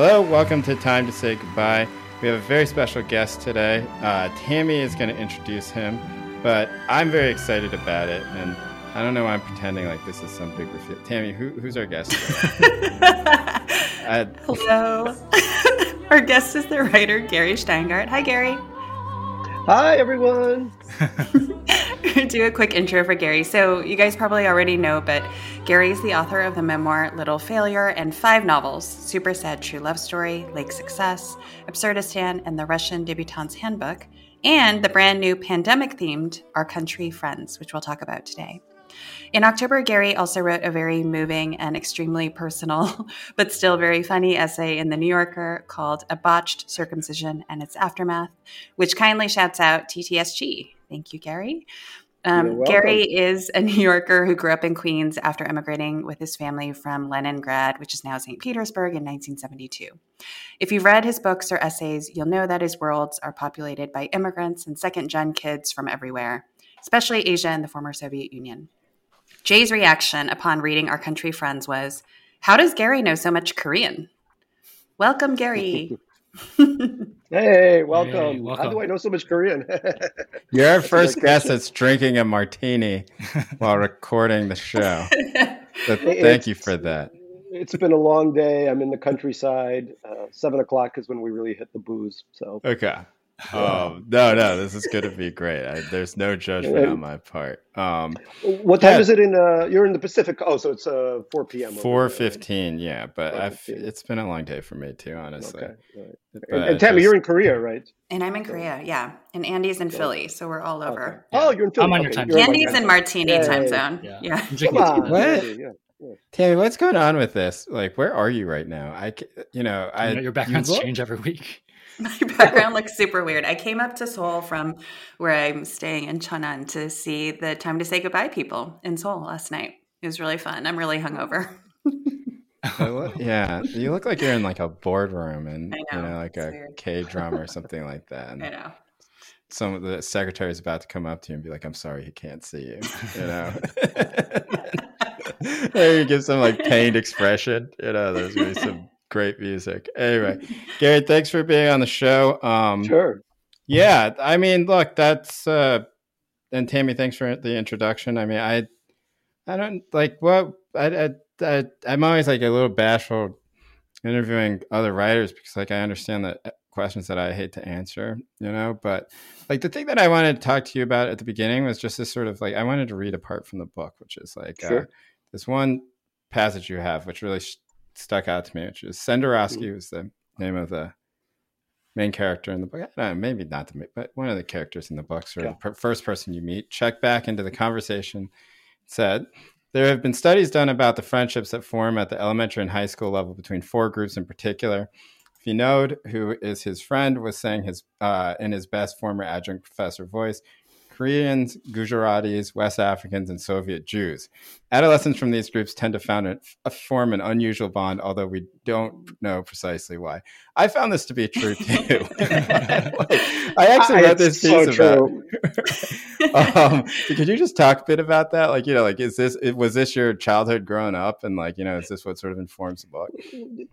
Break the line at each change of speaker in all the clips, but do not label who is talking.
Hello, welcome to Time to Say Goodbye. We have a very special guest today. Uh, Tammy is going to introduce him, but I'm very excited about it. And I don't know why I'm pretending like this is some big reveal. Tammy, who, who's our guest?
uh, Hello. our guest is the writer Gary Shteyngart. Hi, Gary.
Hi, everyone.
Do a quick intro for Gary. So, you guys probably already know, but Gary is the author of the memoir Little Failure and five novels Super Sad True Love Story, Lake Success, Absurdistan, and the Russian Debutante's Handbook, and the brand new pandemic themed Our Country Friends, which we'll talk about today. In October, Gary also wrote a very moving and extremely personal, but still very funny essay in The New Yorker called A Botched Circumcision and Its Aftermath, which kindly shouts out TTSG. Thank you, Gary. Um, Gary is a New Yorker who grew up in Queens after immigrating with his family from Leningrad, which is now St. Petersburg, in 1972. If you've read his books or essays, you'll know that his worlds are populated by immigrants and second gen kids from everywhere, especially Asia and the former Soviet Union. Jay's reaction upon reading Our Country Friends was, How does Gary know so much Korean? Welcome, Gary.
hey, welcome. Hey, welcome. How do I know so much Korean?
You're our first guest that's drinking a martini while recording the show. So thank you for that.
It's been a long day. I'm in the countryside. Uh, seven o'clock is when we really hit the booze. So
okay. Um, no, no, this is going to be great. I, there's no judgment on my part. Um,
what time yeah. is it in? Uh, you're in the Pacific. Oh, so it's uh, 4 p.m.
Four fifteen. Yeah, but I've, it's been a long day for me too, honestly. Okay.
Right. And, and Tammy, just, you're in Korea, right?
And I'm in Korea. Yeah, and Andy's in Philly, so we're all over.
Okay. Oh, you're in Philly.
I'm on your time. Zone.
Andy's in Martini yeah, time zone. Yeah. yeah.
Come on. What? Yeah. Tammy, what's going on with this? Like, where are you right now? I, you know, I
you know, your backgrounds you change every week.
My background looks super weird. I came up to Seoul from where I'm staying in Cheonan to see the Time to Say Goodbye people in Seoul last night. It was really fun. I'm really hungover.
yeah, you look like you're in like a boardroom and know, you know like a K drama or something like that. And
I know.
Some of the secretary is about to come up to you and be like, "I'm sorry, he can't see you." You know. you give some like pained expression. You know, there's gonna be some great music. Anyway, Gary, thanks for being on the show. Um,
sure.
Yeah, I mean, look, that's uh, and Tammy, thanks for the introduction. I mean, I, I don't like what I, I, I I'm always like a little bashful interviewing other writers because like I understand that uh, questions that I hate to answer, you know. But like the thing that I wanted to talk to you about at the beginning was just this sort of like I wanted to read a part from the book, which is like uh, sure. uh, this one passage you have, which really stuck out to me, which is Senderovsky was the name of the main character in the book. Know, maybe not the but one of the characters in the book, or yeah. the first person you meet. Check back into the conversation. Said there have been studies done about the friendships that form at the elementary and high school level between four groups in particular. Vinod, who is his friend, was saying his uh, in his best former adjunct professor voice, Koreans, Gujaratis, West Africans, and Soviet Jews. Adolescents from these groups tend to found a, a form an unusual bond, although we don't know precisely why. I found this to be true too. like, I actually read this piece so about. um, could you just talk a bit about that? Like, you know, like is this was this your childhood growing up, and like, you know, is this what sort of informs the book?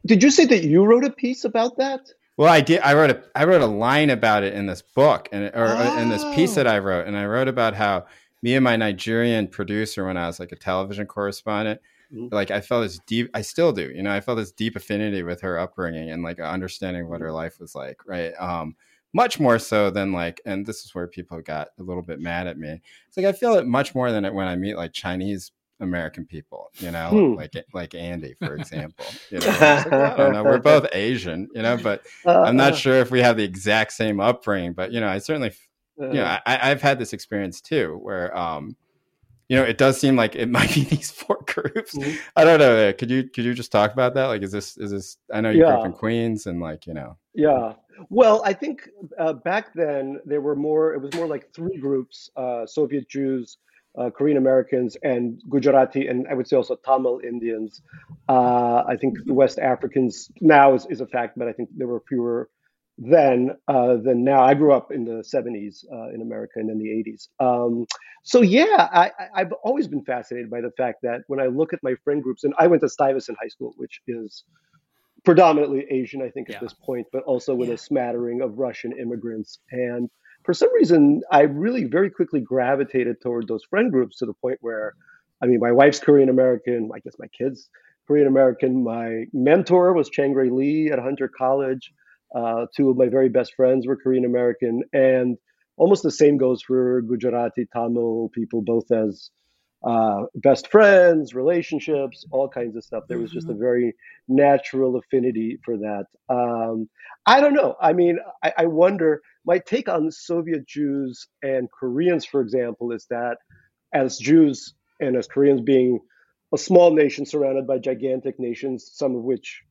Did you say that you wrote a piece about that?
Well, I did. I wrote a I wrote a line about it in this book and or oh. in this piece that I wrote, and I wrote about how me and my Nigerian producer, when I was like a television correspondent, mm-hmm. like I felt this deep. I still do. You know, I felt this deep affinity with her upbringing and like understanding what her life was like. Right. Um, much more so than like, and this is where people got a little bit mad at me. It's like I feel it much more than it when I meet like Chinese American people, you know, hmm. like like Andy, for example. You know, like, I don't know, we're both Asian, you know, but uh, I'm not uh, sure if we have the exact same upbringing. But you know, I certainly, uh, you know, uh. I, have had this experience too, where um, you know, it does seem like it might be these four groups. Mm-hmm. I don't know. Could you could you just talk about that? Like, is this is this? I know you yeah. grew up in Queens, and like you know.
Yeah. Well, I think uh, back then there were more. It was more like three groups: uh, Soviet Jews, uh, Korean Americans and Gujarati, and I would say also Tamil Indians. Uh, I think West Africans now is, is a fact, but I think there were fewer then uh, than now. I grew up in the 70s uh, in America and in the 80s. Um, so, yeah, I, I've always been fascinated by the fact that when I look at my friend groups, and I went to Stuyvesant High School, which is predominantly Asian, I think, at
Yeah.
this point, but also with
Yeah.
a smattering of Russian immigrants. And for some reason, I really very quickly gravitated toward those friend groups to the point where, I mean, my wife's Korean American. I guess my kids Korean American. My mentor was Chang-rae Lee at Hunter College. Uh, two of my very best friends were Korean American, and almost the same goes for Gujarati Tamil people, both as uh, best friends, relationships, all kinds of stuff. There was just a very natural affinity for that. Um, I don't know. I mean, I, I wonder. My take on Soviet Jews and Koreans, for example, is that as Jews and as Koreans being a small nation surrounded by gigantic nations, some of which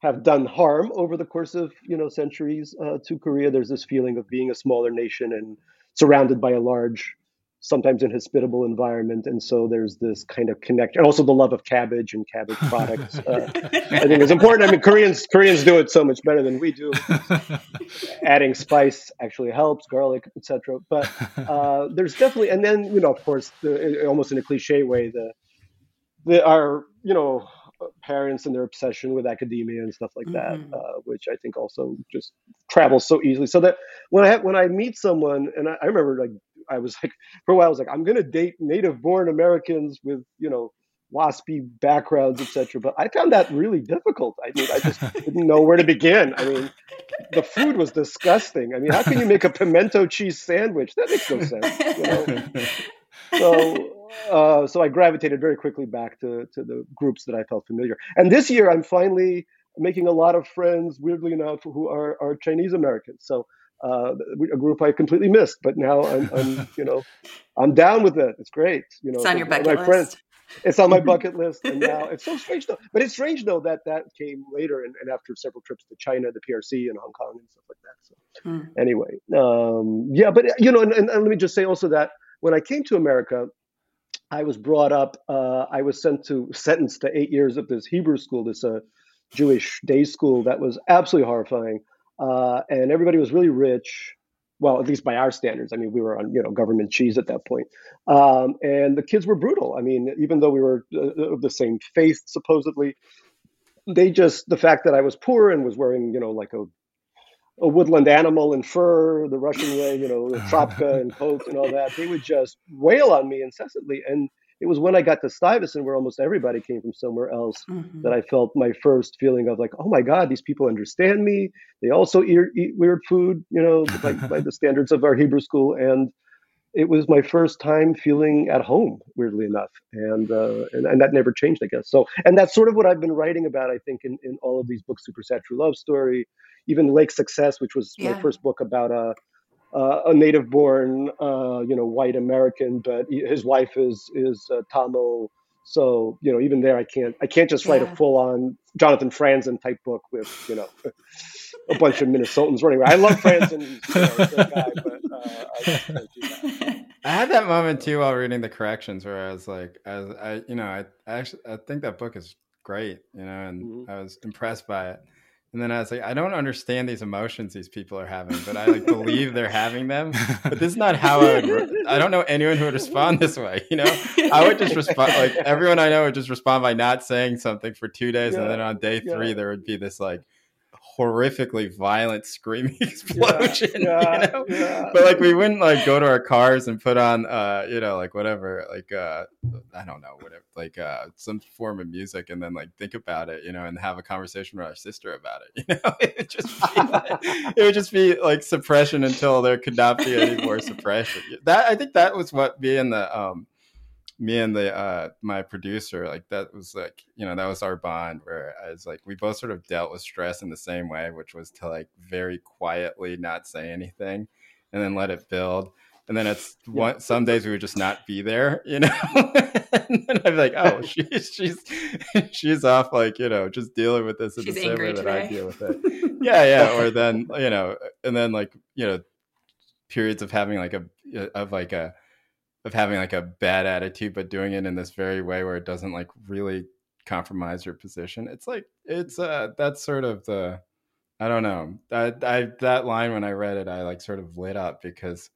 have done harm over the course of you know centuries uh, to Korea. There's this feeling of being a smaller nation and surrounded by a large, sometimes inhospitable environment, and so there's this kind of connection. And also the love of cabbage and cabbage products. Uh, I think is important. I mean, Koreans Koreans do it so much better than we do. Adding spice actually helps, garlic, etc. But uh, there's definitely, and then you know, of course, the, almost in a cliche way, the the our you know parents and their obsession with academia and stuff like that,
Mhm.
uh, which I think also just travels so easily. So that when I have, when I meet someone, and I, I remember like I was like for a while I was like I'm gonna date native-born Americans with you know waspy backgrounds, etc. But I found that really difficult. I mean, I just didn't know where to begin. I mean, the food was disgusting. I mean, how can you make a pimento cheese sandwich? That makes no sense. You know? so uh, so I gravitated very quickly back to to the groups that I felt familiar. And this year, I'm finally making a lot of friends, weirdly enough, who are are Chinese Americans. So uh, a group I completely missed, but now I'm, I'm you know I'm down with it. It's great. You know,
It's on your bucket
my
bucket
friends- it's on my bucket list, and now it's so strange though. But it's strange though that that came later, and, and after several trips to China, the PRC, and Hong Kong, and stuff like that. So
Hmm.
anyway, um, yeah, but you know, and, and, and let me just say also that when I came to America, I was brought up. Uh, I was sent to sentenced to eight years of this Hebrew school, this uh, Jewish day school that was absolutely horrifying, uh, and everybody was really rich. Well, at least by our standards. I mean, we were on you know government cheese at that point, um, and the kids were brutal. I mean, even though we were uh, of the same faith supposedly, they just the fact that I was poor and was wearing you know like a a woodland animal in fur, the Russian way, you know, the trapka and coat and all that. They would just wail on me incessantly. And it was when I got to Stuyvesant, where almost everybody came from somewhere else,
Mhm.
that I felt my first feeling of like, oh my God, these people understand me. They also eat, eat weird food, you know, by, by the standards of our Hebrew school. And it was my first time feeling at home, weirdly enough, and, uh, and and that never changed, I guess. So, and that's sort of what I've been writing about, I think, in, in all of these books: Super Sad True Love Story, even Lake Success, which was
Yeah.
my first book about a uh, a native-born, uh, you know, white American, but his wife is is uh, Tamil. So you know, even there, I can't I can't just write
Yeah.
a full-on Jonathan Franzen type book with you know a bunch of Minnesotans running around. I love Franzen, he's you know, a great guy, but uh, I just can't do that.
I had that moment too while reading the corrections where I was like, I, was, I you know, I, I actually I think that book is great, you know, and
Mhm.
I was impressed by it. And then I was like, I don't understand these emotions these people are having, but I like believe they're having them. But this is not how I would. re- I don't know anyone who would respond this way. You know, I would just respond like everyone I know would just respond by not saying something for two days, and then on day
yeah.
three there would be this like horrifically violent screaming explosion.
yeah,
you know,
yeah.
but like we wouldn't like go to our cars and put on uh you know like whatever like uh i don't know whatever like uh some form of music and then like think about it you know and have a conversation with our sister about it you know it would just be like, it would just be like suppression until there could not be any more suppression that i think that was what being the um me and the uh my producer like that was like you know that was our bond where i was like we both sort of dealt with stress in the same way which was to like very quietly not say anything and then let it build. And then it's one some days we would just not be there you know? And then i'd be like oh she's she's she's off like you know just dealing with this in
She's
the same way that i deal with it. Yeah yeah or then you know and then like you know periods of having like a of like a of having like a bad attitude but doing it in this very way where it doesn't like really compromise your position it's like it's uh that's sort of the i don't know that i that line when i read it i like sort of lit up because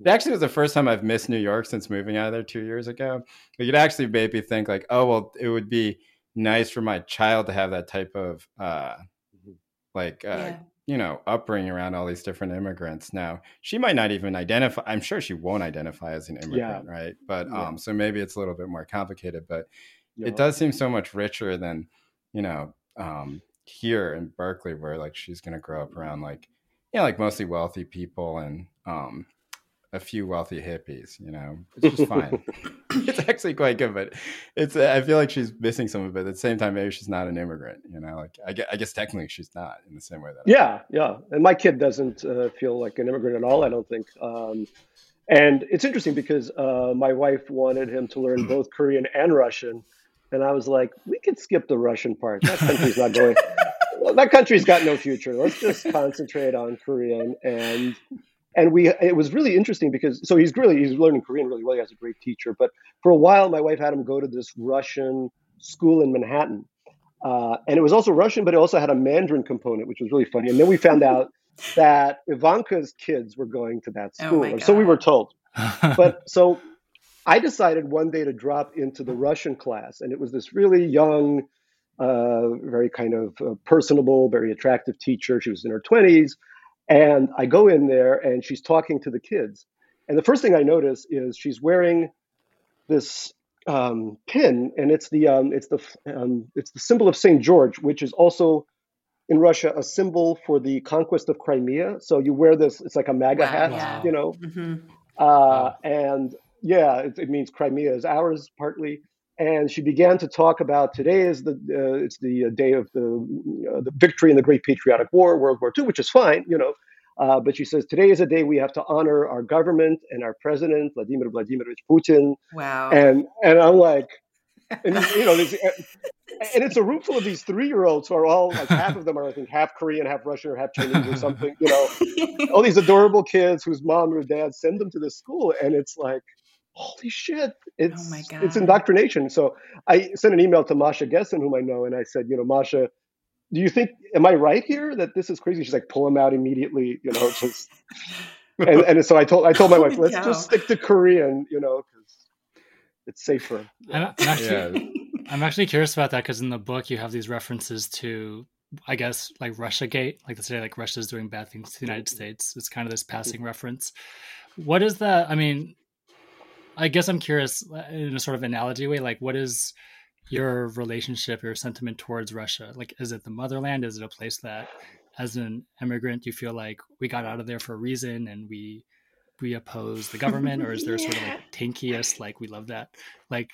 it actually was the first time i've missed new york since moving out of there two years ago like it actually made me think like oh well it would be nice for my child to have that type of uh, mm-hmm. like uh, yeah. You know upbringing around all these different immigrants. Now she might not even identify. I'm sure she won't identify as an immigrant, yeah. right? But yeah. um, so maybe it's a little bit more complicated. But it does seem so much richer than you know um, here in Berkeley, where like she's gonna grow up around like you know like mostly wealthy people and um, a few wealthy hippies, you know, it's just fine. it's actually quite good, but it's, I feel like she's missing some of it. At the same time, maybe she's not an immigrant, you know, like I guess, I guess technically she's not in the same way that.
Yeah. Yeah. And my kid doesn't uh, feel like an immigrant at all. I don't think. Um, and it's interesting because uh, my wife wanted him to learn both Korean and Russian. And I was like, we could skip the Russian part. That country's not going. that country's got no future. Let's just concentrate on Korean and and we it was really interesting because so he's really he's learning Korean really well. He has a great teacher, but for a while my wife had him go to this Russian school in Manhattan, uh, and it was also Russian, but it also had a Mandarin component, which was really funny. And then we found out that Ivanka's kids were going to that oh school, oh so we were told. but so I decided one day to drop into the Russian class, and it was this really young, uh, very kind of uh, personable, very attractive teacher. She was in her twenties and I go in there and she's talking to the kids. And the first thing I notice is she's wearing this um, pin, and it's the um, it's the um, it's the symbol of Saint George, which is also in Russia a symbol for the conquest of Crimea. So you wear this; it's like a MAGA wow, hat, yeah. you know. Mm-hmm. Uh, wow. And yeah, it, it, means Crimea is ours partly and she began to talk about today is the uh, it's the uh, day of the uh, the victory in the Great Patriotic War, World War II, which is fine, you know. Uh, but she says today is a day we have to honor our government and our president Vladimir Vladimirovich Putin.
Wow.
And and I'm like, and you know, and it's a room full of these three year olds who are all like half of them are I think half Korean, half Russian, or half Chinese or something. You know, all these adorable kids whose mom or dad send them to this school, and it's like holy shit, it's oh it's indoctrination. So I sent an email to Masha Gessen, whom I know, and I said, you know, Masha, do you think am I right here that this is crazy? She's like, pull him out immediately, you know, just and, and so I told I told my wife, let's just stick to Korean, you know, because it's safer.
I'm, I'm actually, yeah. I'm actually curious about that because in the book you have these references to I guess like Russia Gate, like to say like Russia's doing bad things to the United mm-hmm. States. It's kind of this passing mm-hmm. reference. What is that? I mean, I guess I'm curious uh, in a sort of analogy way, like what is your relationship, your sentiment towards Russia? Like, is it the motherland? Is it a place that, as an immigrant, you feel like we got out of there for a reason and we we oppose the government, or is there yeah. sort of like tankiest, like we love that, like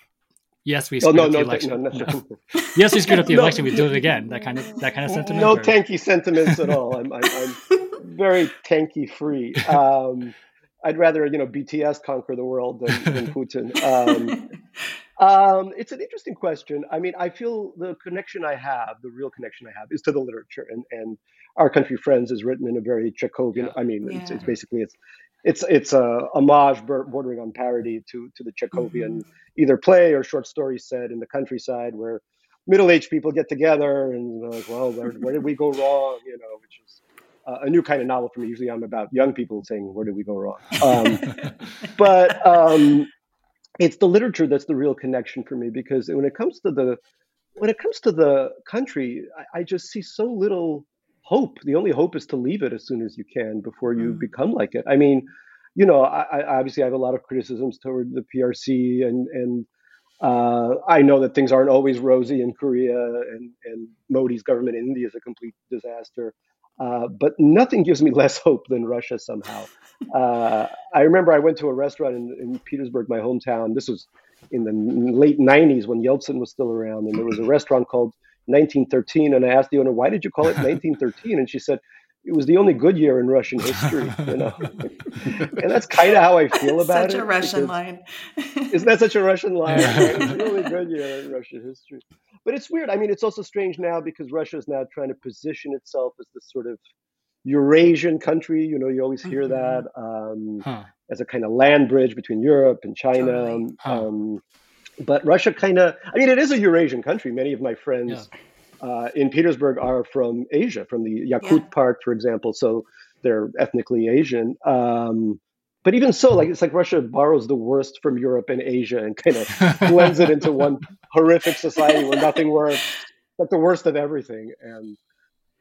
yes, we screwed oh, no, up no, the election. No, no. yes, we screwed up the election. We do it again. That kind of that kind of sentiment.
No or? tanky sentiments at all. I'm, I'm, I'm very tanky free. Um, I'd rather you know BTS conquer the world than, than Putin. Um, um, it's an interesting question. I mean, I feel the connection I have, the real connection I have, is to the literature, and and Our Country Friends is written in a very Chekhovian. Yeah. I mean, yeah. it's, it's, basically it's it's it's a homage bordering on parody to to the Chekhovian mm-hmm. either play or short story set in the countryside where middle-aged people get together and like, well, where, where did we go wrong? You know, which is uh, a new kind of novel for me. Usually, I'm about young people saying, "Where did we go wrong?" Um, but um, it's the literature that's the real connection for me because when it comes to the when it comes to the country, I, I just see so little hope. The only hope is to leave it as soon as you can before you mm. become like it. I mean, you know, I, I obviously I have a lot of criticisms toward the PRC and and uh, I know that things aren't always rosy in Korea, and, and Modi's government in India is a complete disaster. Uh, but nothing gives me less hope than Russia somehow. Uh, I remember I went to a restaurant in, in, Petersburg, my hometown. This was in the late 90s when Yeltsin was still around. And there was a restaurant called 1913. And I asked the owner, why did you call it 1913? And she said, it was the only good year in Russian history, you know. and that's kind of how I feel about
such
it.
Such a Russian line.
isn't that such a Russian line? Right? It's a really good year in Russian history. But it's weird. I mean, it's also strange now because Russia is now trying to position itself as this sort of Eurasian country. You know, you always hear mm-hmm. that um, huh. as a kind of land bridge between Europe and China. Totally. Huh. Um, but Russia kind of, I mean, it is a Eurasian country. Many of my friends. Yeah uh, in Petersburg are from Asia, from the Yakut yeah. part, for example. So they're ethnically Asian. Um, but even so, like it's like Russia borrows the worst from Europe and Asia and kind of blends it into one horrific society where nothing works, like the worst of everything. And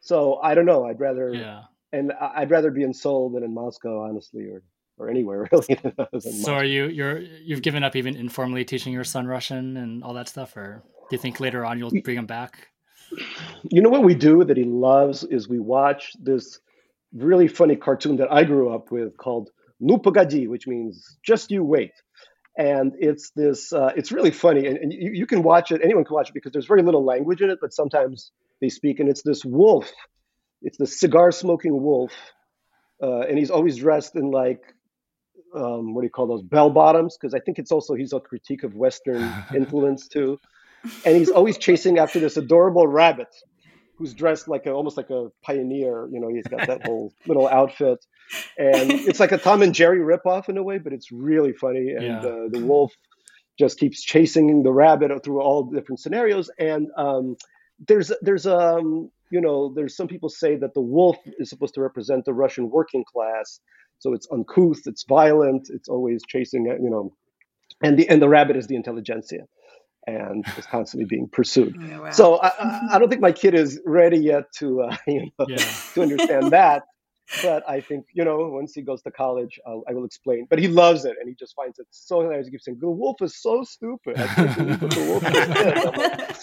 so I don't know. I'd rather,
Yeah.
and I'd rather be in Seoul than in Moscow, honestly, or or anywhere really.
So
Moscow.
are you you're you've given up even informally teaching your son Russian and all that stuff, or do you think later on you'll bring him back?
You know what we do that he loves is we watch this really funny cartoon that I grew up with called Nu Pogodi, which means just you wait. And it's this, uh, it's really funny. And, and you, you can watch it, anyone can watch it because there's very little language in it, but sometimes they speak. And it's this wolf, it's the cigar smoking wolf. Uh, and he's always dressed in like, um, what do you call those, bell bottoms? Because I think it's also, he's a critique of Western influence too and he's always chasing after this adorable rabbit who's dressed like a, almost like a pioneer. You know, he's got that whole little outfit, and it's like a Tom and Jerry ripoff in a way, but it's really funny. And
Yeah.
uh, the wolf just keeps chasing the rabbit through all different scenarios. And um, there's there's um you know there's some people say that the wolf is supposed to represent the Russian working class, so it's uncouth, it's violent, it's always chasing you know, and the and the rabbit is the intelligentsia. And is constantly being pursued.
Oh, wow.
So I, I- I don't think my kid is ready yet to uh, you know
Yeah.
to understand that. But I think you know once he goes to college, I'll, I will explain. But he loves it, and he just finds it so hilarious. He keeps saying, "The wolf is so stupid." I can't believe what the wolf just like,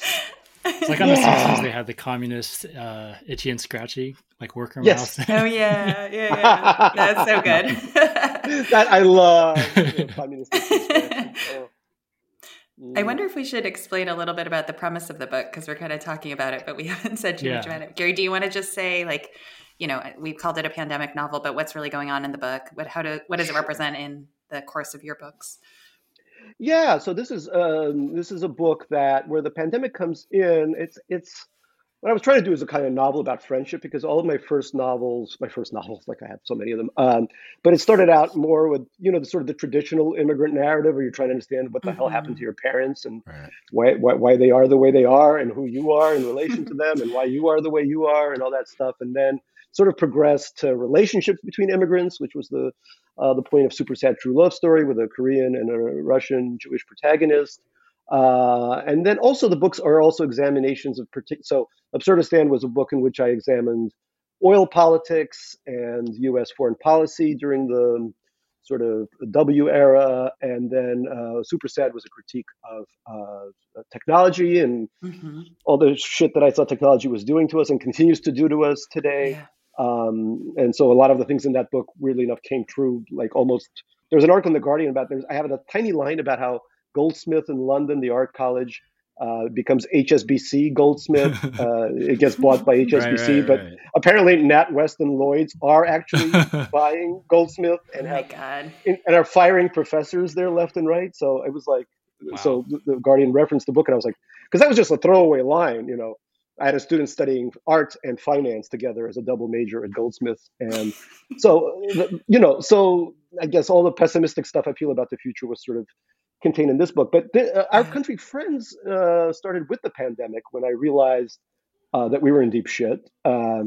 It's like on The
Yeah.
Simpsons, they had the communist uh, Itchy and Scratchy, like worker
Yes.
mouse.
oh yeah, yeah, yeah. That's so good.
that I love. you know, communist expression. Oh.
I wonder if we should explain a little bit about the premise of the book because we're kind of talking about it, but we haven't said too much about it. Gary, do you want to just say, like, you know, we've called it a pandemic novel, but what's really going on in the book? What how do what does it represent in the course of your books?
Yeah, so this is um, this is a book that where the pandemic comes in. It's it's what I was trying to do is a kind of novel about friendship because all of my first novels, my first novels, like I have so many of them, um, but it started out more with you know the sort of the traditional immigrant narrative where you're trying to understand what the hell happened to your parents and
Right.
why, why why they are the way they are and who you are in relation to them and why you are the way you are and all that stuff and then sort of progressed to relationships between immigrants which was the uh, the point of super sad true love story with a korean and a russian jewish protagonist uh, and then also the books are also examinations of particular so absurdistan was a book in which i examined oil politics and us foreign policy during the sort of W era, and then uh, Super Sad was a critique of uh, technology and
Mm-hmm.
all the shit that I thought technology was doing to us and continues to do to us today.
Yeah.
Um, and so a lot of the things in that book, weirdly enough, came true. Like almost, there's an article in the Guardian about there's I have a tiny line about how Goldsmith in London, the art college, uh, becomes HSBC Goldsmith. uh, it gets bought by HSBC,
Right, right,
but
right.
apparently NatWest and Lloyd's are actually buying Goldsmith
Oh
and
my
have
god.
and are firing professors there left and right. So it was like, so the, the Guardian referenced the book, and I was like, because that was just a throwaway line, you know. I had a student studying art and finance together as a double major at Goldsmith, and so you know, so I guess all the pessimistic stuff I feel about the future was sort of contained in this book. But the, uh, our country friends uh, started with the pandemic when I realized uh, that we were in deep shit. Um,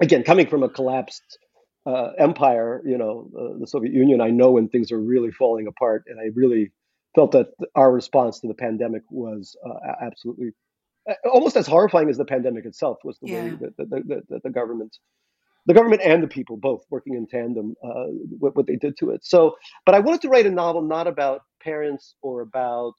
again, coming from a collapsed uh, empire, you know, uh, the Soviet Union, I know when things are really falling apart, and I really felt that our response to the pandemic was uh, absolutely almost as horrifying as the pandemic itself was the way that, that, that, that the government the government and the people both working in tandem uh, what, what they did to it so but i wanted to write a novel not about parents or about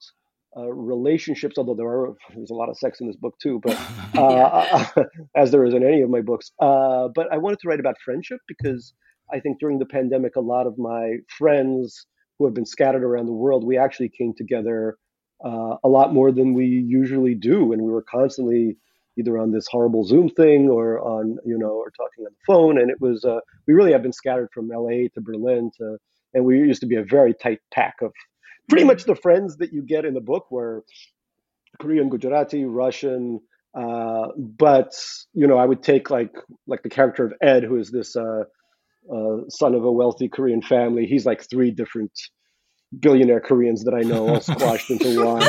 uh, relationships although there are there's a lot of sex in this book too but uh, as there is in any of my books. Uh, but I wanted to write about friendship because I think during the pandemic, a lot of my friends who have been scattered around the world, we actually came together uh, a lot more than we usually do, and we were constantly either on this horrible Zoom thing or on you know or talking on the phone, and it was uh, we really have been scattered from LA to Berlin to, and we used to be a very tight pack of pretty much the friends that you get in the book were Korean, Gujarati, Russian, uh, but you know, I would take like like the character of Ed, who is this uh, uh, son of a wealthy Korean family. He's like three different billionaire Koreans that I know, all squashed into one.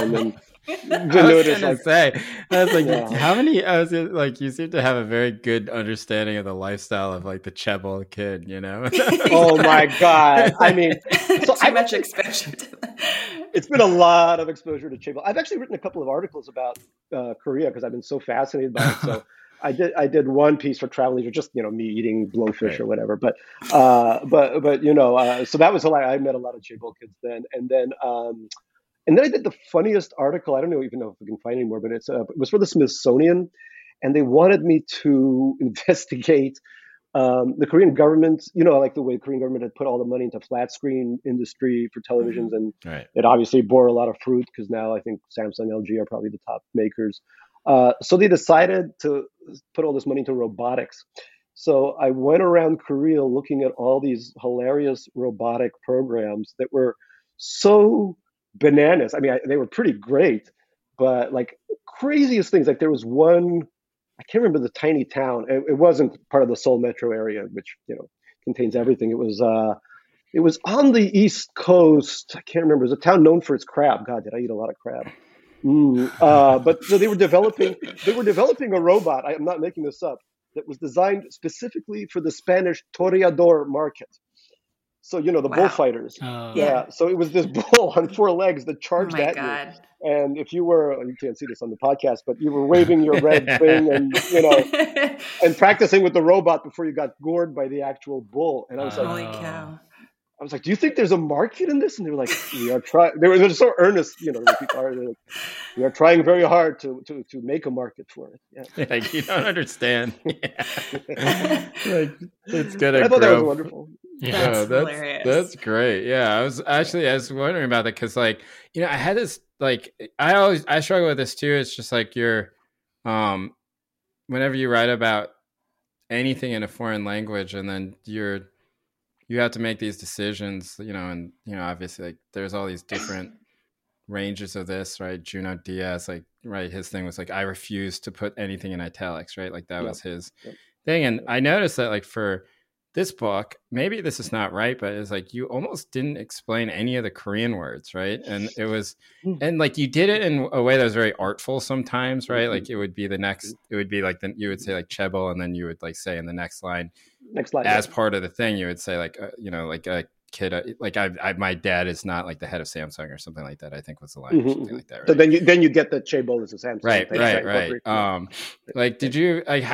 And
I was gonna
like,
say, I was like,
Yeah.
how many? I was gonna- like, you seem to have a very good understanding of the lifestyle of like the Chaebol kid, you know?
oh my god! I mean, so
Too
I
much
would-
exposure to
it's been a lot of exposure to chaebol. I've actually written a couple of articles about uh, Korea because I've been so fascinated by it. So I did I did one piece for Travel Leisure, just you know me eating blowfish right. or whatever. But uh, but but you know, uh, so that was a lot. I met a lot of chaebol kids then, and then um, and then I did the funniest article. I don't know even know if we can find anymore, but it's uh, it was for the Smithsonian, and they wanted me to investigate um, the Korean government, you know, like the way the Korean government had put all the money into flat screen industry for televisions, mm-hmm. and right. it obviously bore a lot of fruit because now I think Samsung, LG are probably the top makers. Uh, so they decided to put all this money into robotics. So I went around Korea looking at all these hilarious robotic programs that were so bananas. I mean, I, they were pretty great, but like craziest things. Like there was one I can't remember the tiny town. It, it, wasn't part of the Seoul metro area, which you know contains everything. It was uh, it was on the east coast. I can't remember. It was a town known for its crab. God, did I eat a lot of crab? Mm. Uh, but so they were developing they were developing a robot. I am not making this up. That was designed specifically for the Spanish toreador market. So you know the wow. bullfighters. Oh. Yeah. So it was this bull on four legs that charged oh at God. you. And if you were, you can't see this on the podcast, but you were waving your red thing and you know, and practicing with the robot before you got gored by the actual bull. And I was like,
holy cow.
I was like, "Do you think there's a market in this?" And they were like, "We are trying." They were so earnest, you know. People are like, "We are trying very hard to to to make a market for it."
Yeah. Like you don't understand. Yeah. like it's
gonna. I thought grow. that was wonderful.
Yeah, that's, oh, that's. That's great. Yeah, I was actually I was wondering about that because like you know I had this like I always I struggle with this too. It's just like you're, um, whenever you write about anything in a foreign language and then you're you have to make these decisions, you know, and you know, obviously, like there's all these different ranges of this, right? Junot Diaz, like, right, his thing was like, I refuse to put anything in italics, right? Like that yep. was his yep. thing, and I noticed that, like, for this book, maybe this is not right, but it's like you almost didn't explain any of the Korean words, right? And it was, hmm. and like you did it in a way that was very artful sometimes, right? Like mm-hmm. it would be the next, it would be like then you would say like chaebol, and then you would like say in the next line,
next line
as yeah. part of the thing you would say like uh, you know like a kid uh, like I, I, my dad is not like the head of samsung or something like that i think was the line mm-hmm. or something mm-hmm. like that right?
so then you then you get the chaebol as a samsung
right thing, right right, right. um like did you like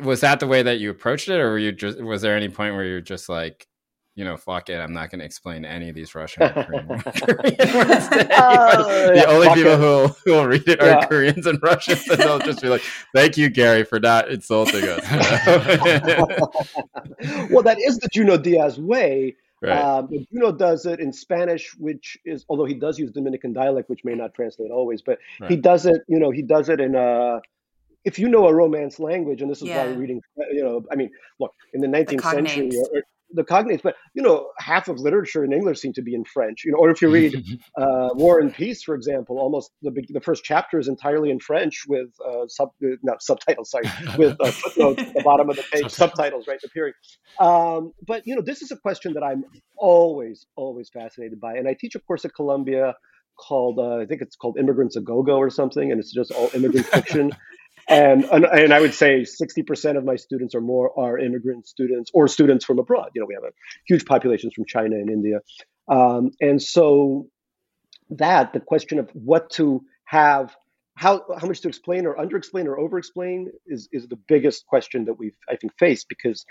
was that the way that you approached it or were you just was there any point where you're just like you know, fuck it, I'm not going to explain any of these Russian or Korean, words. oh, the only people who will, who will read it yeah. are Koreans and Russians, and they'll just be like, "Thank you, Gary, for not insulting us."
well, that is the Junot Diaz way. Right. Um, Junot does it in Spanish, which is although he does use Dominican dialect, which may not translate always, but right. he does it. You know, he does it in a if you know a romance language, and this is yeah. why we're reading, you know, I mean, look, in the 19th the century, or, the cognates, but you know, half of literature in English seem to be in French. You know, or if you read uh, War and Peace, for example, almost the the first chapter is entirely in French with uh, sub not subtitles, sorry, with uh, footnotes at the bottom of the page, subtitles right appearing. Um, but you know, this is a question that I'm always always fascinated by, and I teach a course at Columbia called uh, I think it's called Immigrants a Go Go or something, and it's just all immigrant fiction and, and, and I would say 60% of my students or more are immigrant students or students from abroad. You know, we have a huge populations from China and India, um, and so that the question of what to have, how how much to explain or under-explain or over-explain is is the biggest question that we've I think faced because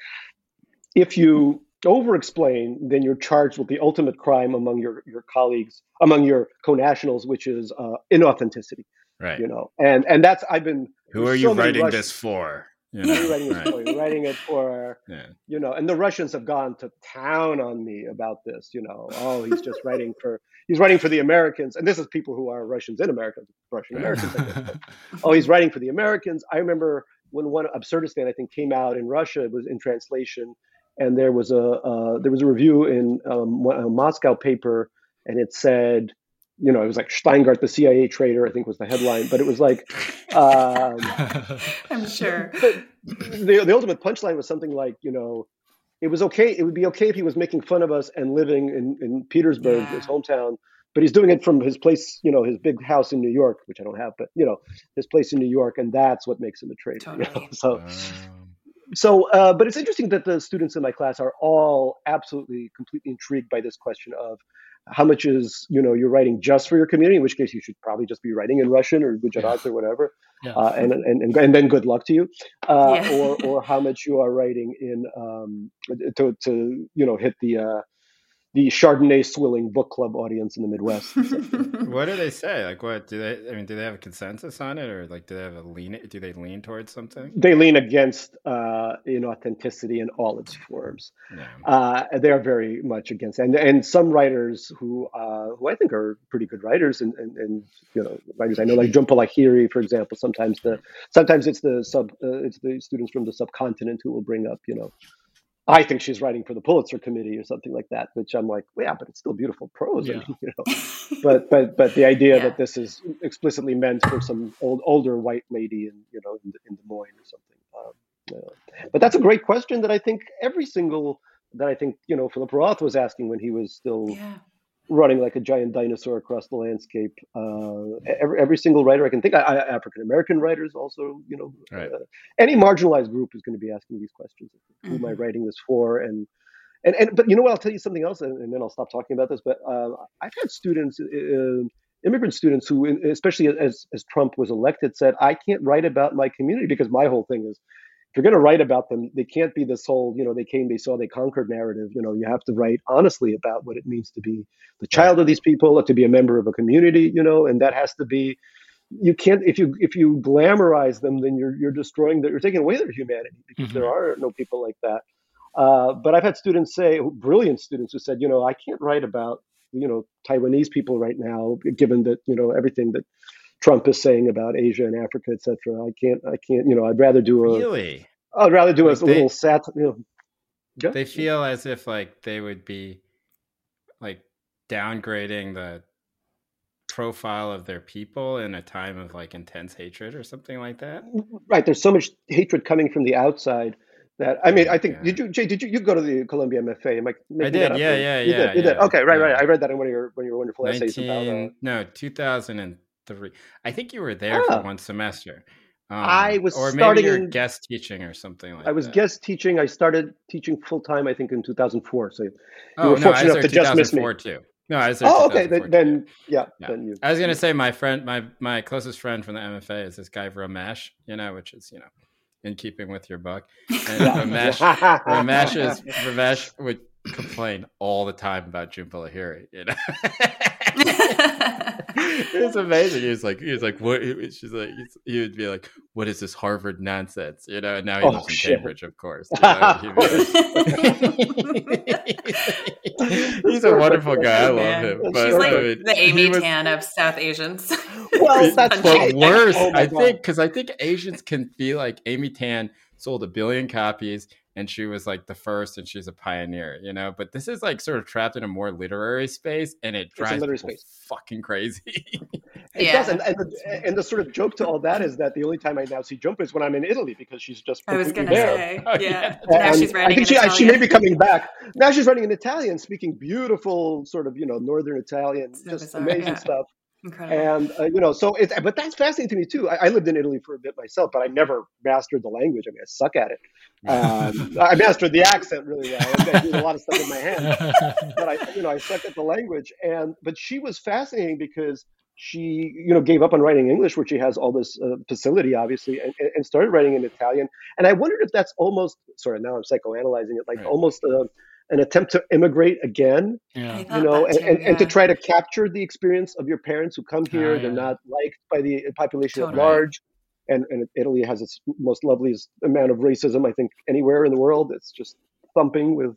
if you over-explain, then you're charged with the ultimate crime among your your colleagues, among your co-nationals, which is uh, inauthenticity.
Right.
You know, and and that's I've been
who are you writing this for?
You know? writing, right. for? You're writing it for, yeah. you know, and the Russians have gone to town on me about this. You know, oh, he's just writing for, he's writing for the Americans, and this is people who are Russians and Americans, Russian Americans. oh, he's writing for the Americans. I remember when one Absurdistan, I think, came out in Russia, it was in translation, and there was a uh, there was a review in um, a Moscow paper, and it said you know, it was like Shteyngart, the CIA traitor, I think was the headline, but it was like, um,
I'm sure.
The, the ultimate punchline was something like, you know, it was okay. It would be okay if he was making fun of us and living in, in Petersburg, yeah. his hometown, but he's doing it from his place, you know, his big house in New York, which I don't have, but you know, his place in New York, and that's what makes him a traitor. Totally. You know? So, um... so, uh, but it's interesting that the students in my class are all absolutely, completely intrigued by this question of how much is you know you're writing just for your community, in which case you should probably just be writing in Russian or Gujarati
Yeah.
or whatever,
Yeah.
uh, and, and and and then good luck to you, uh,
Yeah.
or or how much you are writing in um, to to you know hit the uh, the Chardonnay swilling book club audience in the Midwest.
What do they say? Like, what do they? I mean, do they have a consensus on it, or like, do they have a lean? Do they lean towards something?
they lean against uh, you know authenticity in all its forms.
No.
Uh, they are very much against, and and some writers who uh, who I think are pretty good writers, and, and, and you know writers I know like Jhumpa Lahiri, for example. Sometimes the sometimes it's the sub uh, it's the students from the subcontinent who will bring up you know. I think she's writing for the Pulitzer Committee or something like that, which I'm like, well, yeah, but it's still beautiful prose. I
Yeah.
mean, you know, but but but the idea
Yeah.
that this is explicitly meant for some old older white lady in you know in, in Des Moines or something. Um, uh, but that's a great question that I think every single that I think you know Philip Roth was asking when he was still
yeah.
Running like a giant dinosaur across the landscape. Uh, every every single writer I can think, I, I, African American writers also, you know,
Right.
uh, any marginalized group is going to be asking these questions. Who am I
Mhm.
writing this for? And and and but you know what? I'll tell you something else, and, and then I'll stop talking about this. But uh, I've had students. Uh, immigrant students who especially as as Trump was elected said I can't write about my community because my whole thing is if you're going to write about them, they can't be this whole, you know, they came, they saw, they conquered narrative. You know, you have to write honestly about what it means to be the child of these people, or to be a member of a community, you know, and that has to be. You can't if you if you glamorize them, then you're you're destroying that. You're taking away their humanity because
Mhm.
there are no people like that. Uh, but I've had students say, brilliant students who said, you know, I can't write about you know Taiwanese people right now, given that you know everything that Trump is saying about Asia and Africa, et cetera. I can't, I can't, you know, I'd rather do a,
Really?
I'd rather do
Like
a
they-
little sat, you know. Yeah.
They feel as if like they would be like downgrading the profile of their people in a time of like intense hatred or something like that.
right. There's so much hatred coming from the outside that I mean, I think
Yeah.
did you Jay? Did you you go to the Columbia MFA? Am I? making
did, yeah, yeah,
you
yeah,
Did, you did. Okay, right, right. I read that in one of your one of your wonderful essays about. Uh,
19, no, 2003. I think you were there
Ah.
for one semester. Um,
I was
or maybe you're guest teaching or something like that.
I was
that.
guest teaching. I started teaching full time. I think in 2004. So
Oh,
were
no, I
fortunate
there
to just miss me.
2004 too. No, I was there.
oh, okay. Then, then yeah,
Yeah.
then you.
I was gonna say my friend, my my closest friend from the MFA is this guy Ramesh, you know, which is you know, in keeping with your book. And Ramesh, Ramesh is Ramesh would complain all the time about Jhumpa Lahiri, you know. it was amazing. He was like, he was like, what? She's like, he's- he would be like, what is this Harvard nonsense? You know. And now he
Oh,
lives in
shit.
Cambridge, of course. you know, he'd like- he's a wonderful guy. I love
Man.
him.
She's
But
She's like
I mean,
the Amy
was-
Tan of South Asians.
Well, that's
But
right.
worse,
Oh
I think, because I think Asians can be like Amy Tan sold a billion copies and she was like the first and she's a pioneer, you know. But this is like sort of trapped in a more literary space and it drives
literary
people
space.
fucking crazy.
It
Yeah.
does, and, and, the, and the sort of joke to all that is that the only time I now see Jump is when I'm in Italy because she's just.
I was gonna
there.
say,
Oh,
yeah.
yeah.
Now
And
she's writing
I think
in
she, she may be coming back. Now she's writing in Italian, speaking beautiful, sort of you know northern Italian,
So
just
bizarre,
amazing
yeah.
stuff.
Incredible.
And uh, you know, so it's but that's fascinating to me too. I, I lived in Italy for a bit myself, but I never mastered the language. I mean, I suck at it. Um, I mastered the accent really well. I do a lot of stuff with my hands but I, you know, I suck at the language. And but she was fascinating because she, you know, gave up on writing English, where she has all this uh, facility, obviously, and, and started writing in Italian. And I wondered if that's almost, sorry, now I'm psychoanalyzing it, like
Right.
almost a, an attempt to immigrate again,
yeah.
you know, and,
too,
and, and to try to capture the experience of your parents who come here.
Ah,
They're not liked by the population
Totally.
at large. And, and Italy has its most loveliest amount of racism, I think, anywhere in the world. It's just thumping with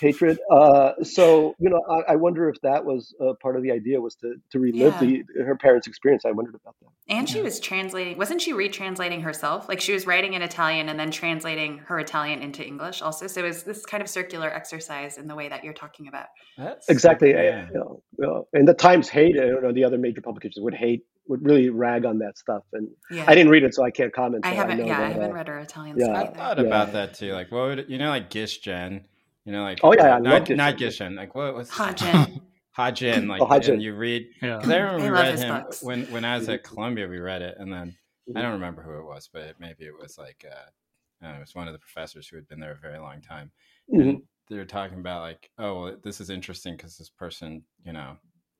hatred. Uh, so you know, I, I wonder if that was uh, part of the idea was to to relive
Yeah.
the her parents' experience. I wondered about that.
And she was translating, wasn't she retranslating herself? Like she was writing in Italian and then translating her Italian into English also. So it was this kind of circular exercise in the way that you're talking about.
That's
Exactly.
yeah.
You know, you know, and the Times hate it. You know, the other major publications would hate, would really rag on that stuff. And
Yeah.
I didn't read it, so I can't comment.
I haven't,
know
yeah, I haven't
uh,
read her Italian
yeah.
stuff
I thought
Yeah.
about that too. Like, what would you know, like Gish Jen? You know, like
Oh, yeah, I
not,
love Gish
not
Jen.
Gish Jen. Like, what was
Ha
Jin. Ha Jin? Like,
Oh, Ha Jin.
and you read
Yeah.
because I remember
I
we read him
books.
when when I was at Columbia. We read it, and then I
Mhm.
don't remember who it was, but maybe it was like uh, know, it was one of the professors who had been there a very long time.
Mhm.
they're talking about like, oh, well, this is interesting because this person, you know,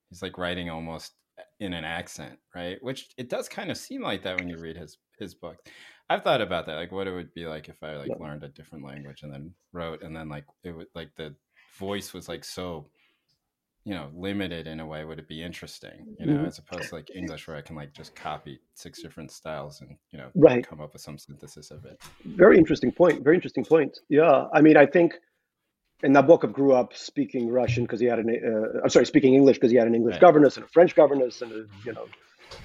he's like writing almost in an accent, right? Which it does kind of seem like that when you read his his book. I've thought about that, like what it would be like if I like yeah. learned a different language and then wrote, and then like it would like the voice was like so you know limited in a way would it be interesting you know mm-hmm. as opposed to like english where i can like just copy six different styles and you know
right.
come up with some synthesis of it
very interesting point very interesting point yeah i mean i think and nabokov grew up speaking russian because he had an uh, i'm sorry speaking english because he had an english right. governess and a french governess and a, you know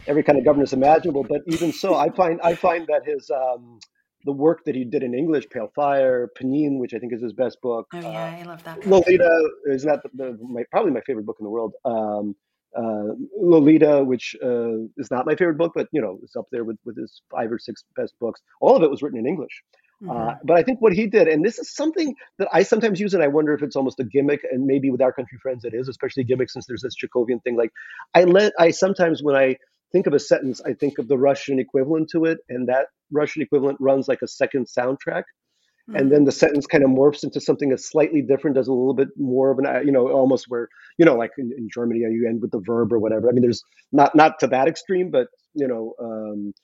every kind of governess imaginable but even so i find i find that his um, the work that he did in English, Pale Fire, Pnin, which I think is his best book.
Oh yeah, uh, I love that. Book.
Lolita is that the, the, my, probably my favorite book in the world. Um, uh, Lolita, which uh, is not my favorite book, but you know, it's up there with with his five or six best books. All of it was written in English. Uh, mm-hmm. but I think what he did, and this is something that I sometimes use, and I wonder if it's almost a gimmick, and maybe with our country friends it is, especially gimmick since there's this Chekhovian thing. Like, I let I sometimes when I think of a sentence, I think of the Russian equivalent to it, and that Russian equivalent runs like a second soundtrack. Mm-hmm. And then the sentence kind of morphs into something that's slightly different, does a little bit more of an, you know, almost where, you know, like in, in Germany, you end with the verb or whatever. I mean, there's not not to that extreme, but you know, um,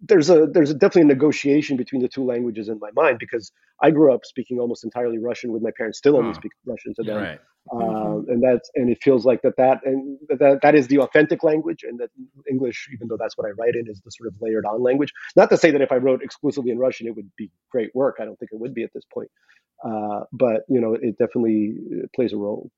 there's a there's a definitely a negotiation between the two languages in my mind because I grew up speaking almost entirely Russian with my parents still only oh, speak Russian to them, right. um, and that's and it feels like that that and that that is the authentic language, and that English, even though that's what I write in, is the sort of layered on language. Not to say that if I wrote exclusively in Russian, it would be great work. I don't think it would be at this point, uh, but you know, it definitely plays a role.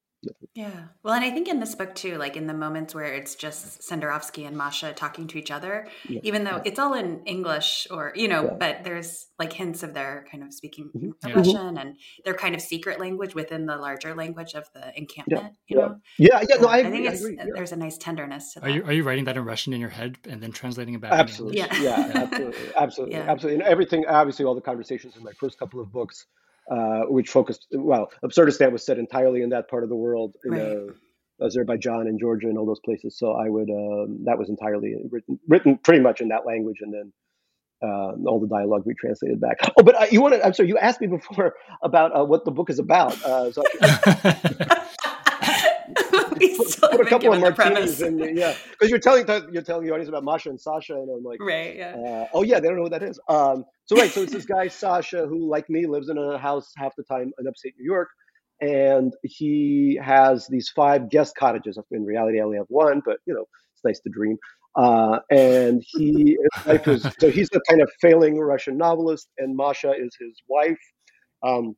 Yeah. Well, and I think in this book too, like in the moments where it's just Senderovsky and Masha talking to each other, yeah. even though it's all in English or, you know, yeah. but there's like hints of their kind of speaking mm-hmm. Russian and their kind of secret language within the larger language of the encampment, you know?
Yeah. Yeah. No, I,
agree,
I think
I there's a nice tenderness to that.
Are you, are you writing that in Russian in your head and then translating it back?
Absolutely. Yeah. yeah. Absolutely. Absolutely. Absolutely. And everything, obviously, all the conversations in my first couple of books uh, which focused well absurdistan was set entirely in that part of the world in right. uh, azerbaijan and georgia and all those places so i would um, that was entirely written written pretty much in that language and then uh, all the dialogue we translated back oh but uh, you want to i'm sorry you asked me before about uh, what the book is about so put, put a couple of martinis in the, yeah. Because you're telling you're telling the audience about Masha and Sasha and I'm like
right yeah.
uh, oh yeah they don't know what that is. Um so right so it's this guy Sasha who like me lives in a house half the time in upstate New York and he has these five guest cottages. In reality I only have one but you know it's nice to dream. Uh, and he is so he's a kind of failing Russian novelist and Masha is his wife. Um,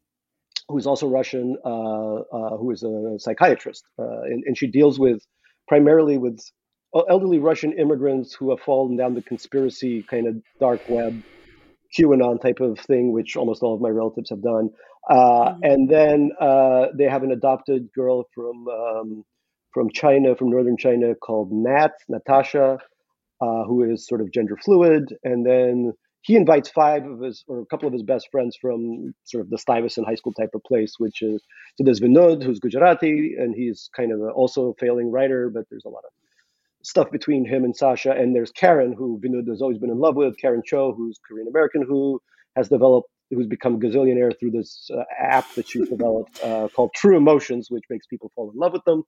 who's also Russian, uh, uh, who is a psychiatrist, uh, and, and, she deals with primarily with elderly Russian immigrants who have fallen down the conspiracy kind of dark web, QAnon type of thing, which almost all of my relatives have done. Mm-hmm. And then they have an adopted girl from um, from China, from northern China, called Nat Natasha, who is sort of gender fluid, and then he invites five of his or a couple of his best friends from sort of the Stuyvesant High School type of place, which is so there's Vinod, who's Gujarati, and he's kind of a, also a failing writer, but there's a lot of stuff between him and Sasha. And there's Karen, who Vinod has always been in love with, Karen Cho, who's Korean American, who has developed, who's become a gazillionaire through this uh, app that she's developed uh, called True Emotions, which makes people fall in love with them.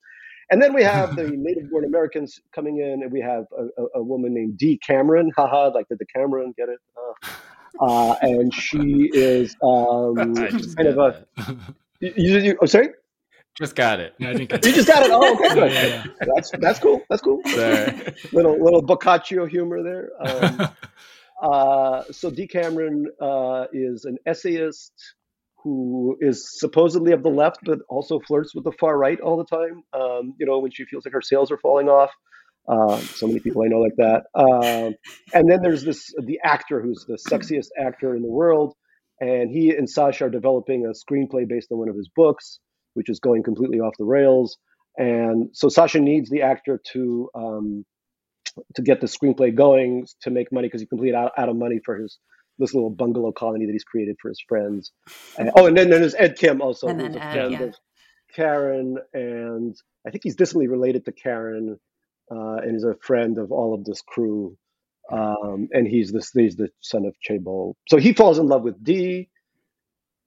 And then we have the native born Americans coming in, and we have a, a, a woman named Dee Cameron. Haha, like did the Cameron get it? Uh, uh, and she is um, kind of a. You, you, you, oh, sorry?
Just got it.
Yeah, you just got it. Oh, okay, good. Yeah, yeah, yeah. That's that's cool. That's cool. little little Boccaccio humor there. Um, uh, so Dee Cameron uh, is an essayist, who is supposedly of the left, but also flirts with the far right all the time. Um, you know, when she feels like her sales are falling off. Uh, so many people I know like that. Um, and then there's this the actor who's the sexiest actor in the world, and he and Sasha are developing a screenplay based on one of his books, which is going completely off the rails. And so Sasha needs the actor to um, to get the screenplay going to make money because he completely out, out of money for his this little bungalow colony that he's created for his friends. And, oh, and then, then there's Ed Kim also, and who's a Ed, friend yeah. of Karen, and I think he's distantly related to Karen, uh, and is a friend of all of this crew. Um, and he's this he's the son of Chaebol. So he falls in love with Dee,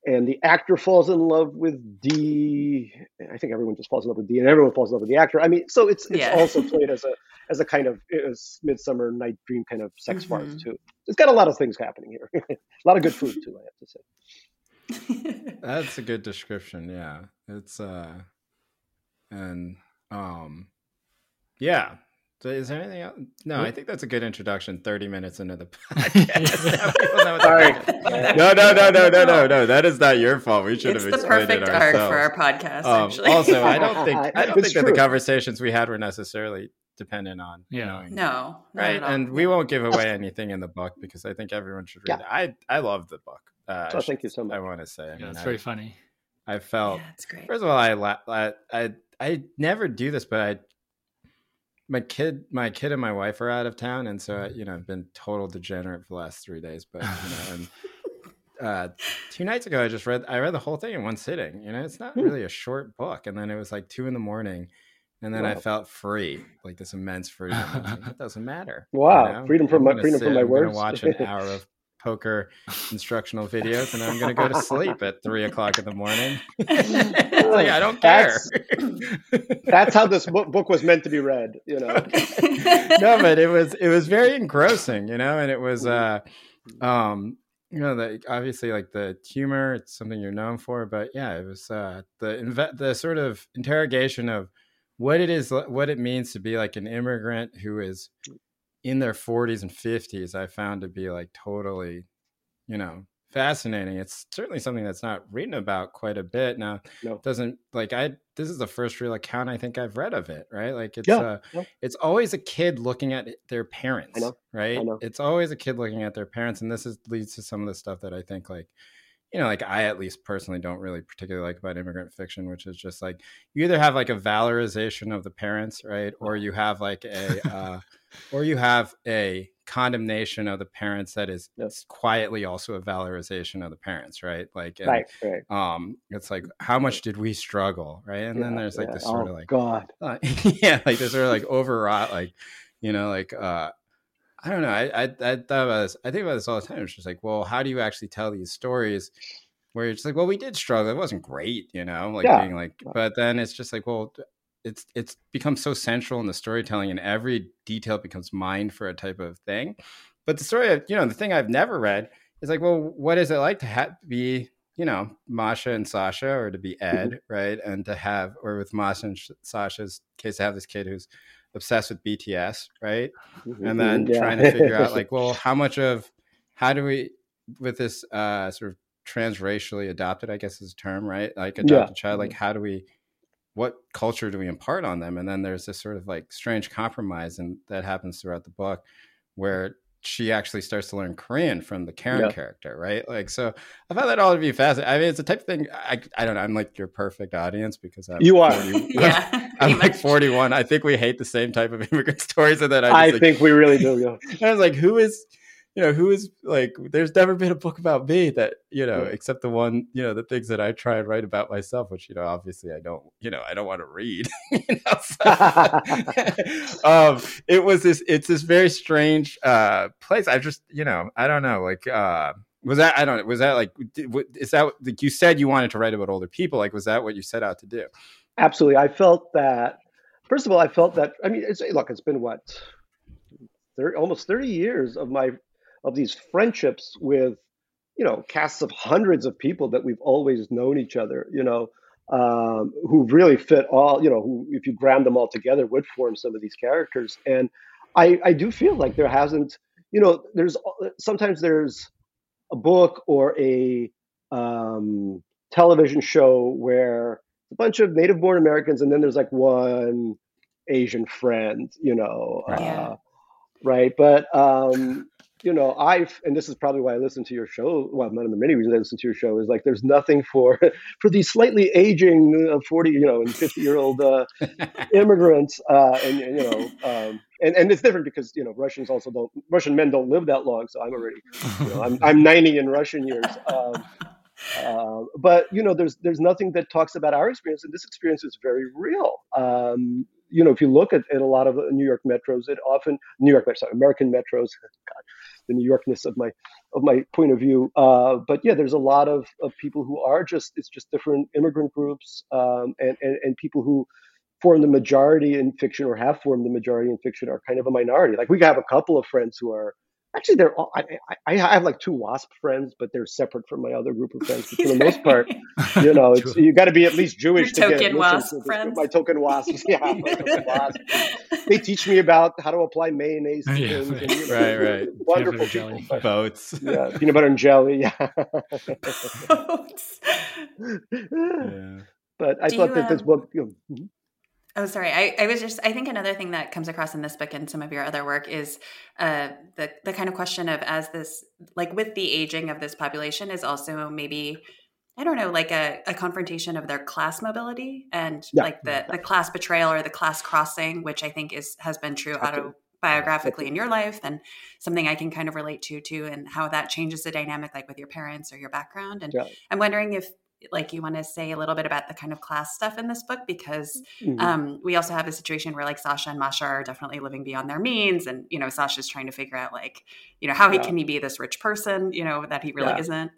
and the actor falls in love with Dee. I think everyone just falls in love with Dee, and everyone falls in love with the actor. I mean, so it's it's
Yeah.
also played as a as a kind of midsummer night dream kind of sex farce too. It's got a lot of things happening here. a lot of good food too. I have to say.
That's a good description. Yeah. It's uh and um yeah. So is there anything else? No, I think that's a good introduction. Thirty minutes into the podcast. Now people know what the
Sorry.
no, no, no, no, no, no, no. That is not your fault. We should
it's
have
the
explained
perfect
it
arc
ourselves.
for our podcast,
Um,
actually.
also, I don't think I don't
It's
think that the conversations we had were necessarily dependent on
Yeah.
knowing
no,
right and we won't give away anything in the book because i think everyone should read
Yeah.
it i i love the book uh,
Oh,
I
thank you so much.
i want to say I
Yeah,
mean,
it's
I,
very funny.
I felt
Yeah, it's great.
first of all I, la- I i i never do this but i my kid my kid and my wife are out of town and so you know i've been total degenerate for the last three days but you know and uh two nights ago i just read i read the whole thing in one sitting you know it's not
Hmm.
really a short book and then it was like two in the morning and then I felt free, like this immense freedom. I like, it doesn't matter.
Wow, freedom from
I'm
my- freedom from my
I'm
words.
watch an hour of poker instructional videos, and I'm gonna go to sleep at three o'clock in the morning. It's like, I don't care.
That's- That's how this book, book was meant to be read. You know.
no, but it was it was very engrossing, you know, and it was uh um you know the obviously like the humor it's something you're known for but yeah it was uh the inve- the sort of interrogation of what it is what it means to be like an immigrant who is in their 40s and 50s i found to be like totally you know fascinating it's certainly something that's not written about quite a bit now
No.
it doesn't like i this is the first real account i think i've read of it right like it's
Yeah,
uh
yeah.
it's always a kid looking at their parents
know,
right
know.
it's always a kid looking at their parents and this is leads to some of the stuff that i think like you know like i at least personally don't really particularly like about immigrant fiction which is just like you either have like a valorization of the parents right or you have like a uh or you have a condemnation of the parents that is
Yeah.
quietly also a valorization of the parents right like and,
right. Right.
um it's like how much did we struggle right and then there's like
yeah.
this sort
oh,
of like
God.
uh, yeah, like this sort of like overwrought, like you know, like uh, I don't know. I I, I thought about this. I think about this all the time. It's just like, well, how do you actually tell these stories? Where it's like, well, we did struggle. It wasn't great, you know, like
Yeah.
being like, but then it's just like, well, it's it's become so central in the storytelling, and every detail becomes mined for a type of thing. But the story, of, you know, the thing I've never read is like, well, what is it like to ha- be you know, Masha and Sasha, or to be mm-hmm. Ed, right? And to have, or with Masha and Sh- Sasha's case, to have this kid who's obsessed with BTS, right? And then
Yeah.
trying to figure out, like, well, how much of, how do we, with this uh, sort of transracially adopted, I guess is a term, right? Like adopted child, like, how do we, what culture do we impart on them? And then there's this sort of like strange compromise, and that happens throughout the book where she actually starts to learn Korean from the Karen
Yeah.
character, right? Like, so I found that all to be fascinating. I mean, it's the type of thing I, I don't know. I'm like your perfect audience because I'm
You are.
40
yeah.
I'm
pretty
like 41. I think we hate the same type of immigrant stories, and then I,
I
like,
think we really do. Yeah.
I was like, who is, you know, who is like? There's never been a book about me that you know, except the one, you know, the things that I try and write about myself, which you know, obviously I don't, you know, I don't want to read. you know, so- um, it was this. It's this very strange uh place. I just, you know, I don't know, like. uh was that I don't know? Was that like? is that like you said you wanted to write about older people? Like, was that what you set out to do?
Absolutely. I felt that, first of all, I felt that, I mean, it's, look, it's been what, 30, almost 30 years of my, of these friendships with, you know, casts of hundreds of people that we've always known each other, you know, um, who really fit all, you know, who, if you ground them all together, would form some of these characters. And I, I do feel like there hasn't, you know, there's sometimes there's a book or a um, television show where a bunch of native born Americans, and then there's like one Asian friend, you know,
Right.
Yeah.
uh, right? But um, you know, I've and this is probably why I listen to your show. Well, one of the many reasons I listen to your show is like there's nothing for for these slightly aging uh, forty, you know, and fifty year old uh, immigrants, uh, and, and, you know, um, and and it's different because you know Russians also don't Russian men don't live that long, so I'm already you know, I'm I'm 90 in Russian years. Um, uh, but you know, there's there's nothing that talks about our experience, and this experience is very real. Um, you know, if you look at, at a lot of New York metros, it often New York, sorry, American metros. God, the New Yorkness of my of my point of view. Uh, but yeah, there's a lot of, of people who are just it's just different immigrant groups um, and, and and people who form the majority in fiction or have formed the majority in fiction are kind of a minority. Like we have a couple of friends who are actually they're all, I, I, I have like two wasp friends but they're separate from my other group of friends but for the most part you know it's, you got to be at least jewish
Your
to
token
get
wasp
to
friends.
my token wasps yeah my token wasps. they teach me about how to apply mayonnaise to
Yeah,
things
right.
and, you know,
Right, right.
wonderful
Peanut butter
people
jelly.
but,
Boats.
yeah peanut butter and jelly yeah
Yeah.
but i
Do
thought
you,
that this
um,
book you know, mhm.
Oh, sorry. I, I was just, I think another thing that comes across in this book and some of your other work is uh, the, the kind of question of as this, like with the aging of this population, is also maybe, I don't know, like a, a confrontation of their class mobility and
Yeah.
like the, the class betrayal or the class crossing, which I think is has been true autobiographically in your life and something I can kind of relate to too, and how that changes the dynamic, like with your parents or your background. And
Yeah.
I'm wondering if, like, you want to say a little bit about the kind of class stuff in this book because
Mhm.
um, we also have a situation where like Sasha and Masha are definitely living beyond their means, and you know Sasha's trying to figure out like you know how he can he be this rich person, you know that he really
Yeah.
isn't.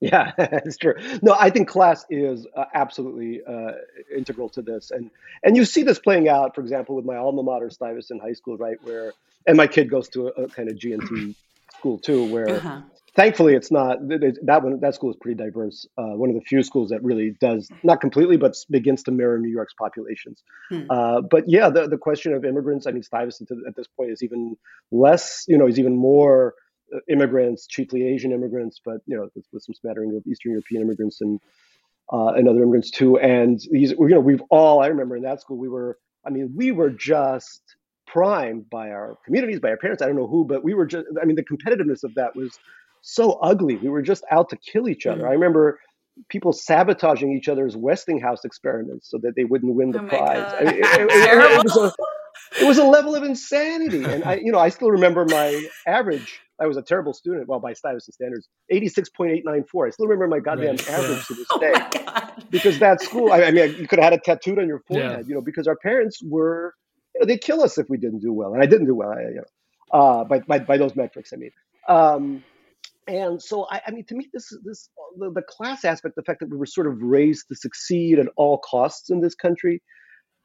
Yeah, it's true. No, I think class is uh, absolutely uh, integral to this, and and you see this playing out, for example, with my alma mater, Stuyvesant High School, right? Where, and my kid goes to a, a kind of G&T school too, where
Uh-huh.
Thankfully it's not th- th- that one. That school is pretty diverse. Uh, one of the few schools that really does not completely, but begins to mirror New York's populations.
Hmm.
Uh, but yeah, the the question of immigrants. I mean, Stuyvesant at this point is even less. You know, is even more uh, immigrants, chiefly Asian immigrants, but you know, with, with some smattering of Eastern European immigrants and uh, and other immigrants too. And these, you know, we've all. I remember in that school, we were. I mean, we were just primed by our communities, by our parents. I don't know who, but we were just. I mean, the competitiveness of that was so ugly. We were just out to kill each other.
Mhm.
I remember people sabotaging each other's Westinghouse experiments so that they wouldn't win the
Oh
prize. I mean, it, it- it- it was a, it was a level of insanity. And I, you know, I still remember my average. I was a terrible student, well, by Stuyvesant standards, 86.894. I still remember my goddamn
Right.
average to this
Oh
day.
my god!
Because that school, I, I mean, you could have had it tattooed on your forehead, you know, because our parents were, you know, they'd kill us if we didn't do well. And I didn't do well, I, you know, uh, by, by, by those metrics, I mean. Um, and so, I, I mean, to me, this this the, the class aspect, the fact that we were sort of raised to succeed at all costs in this country,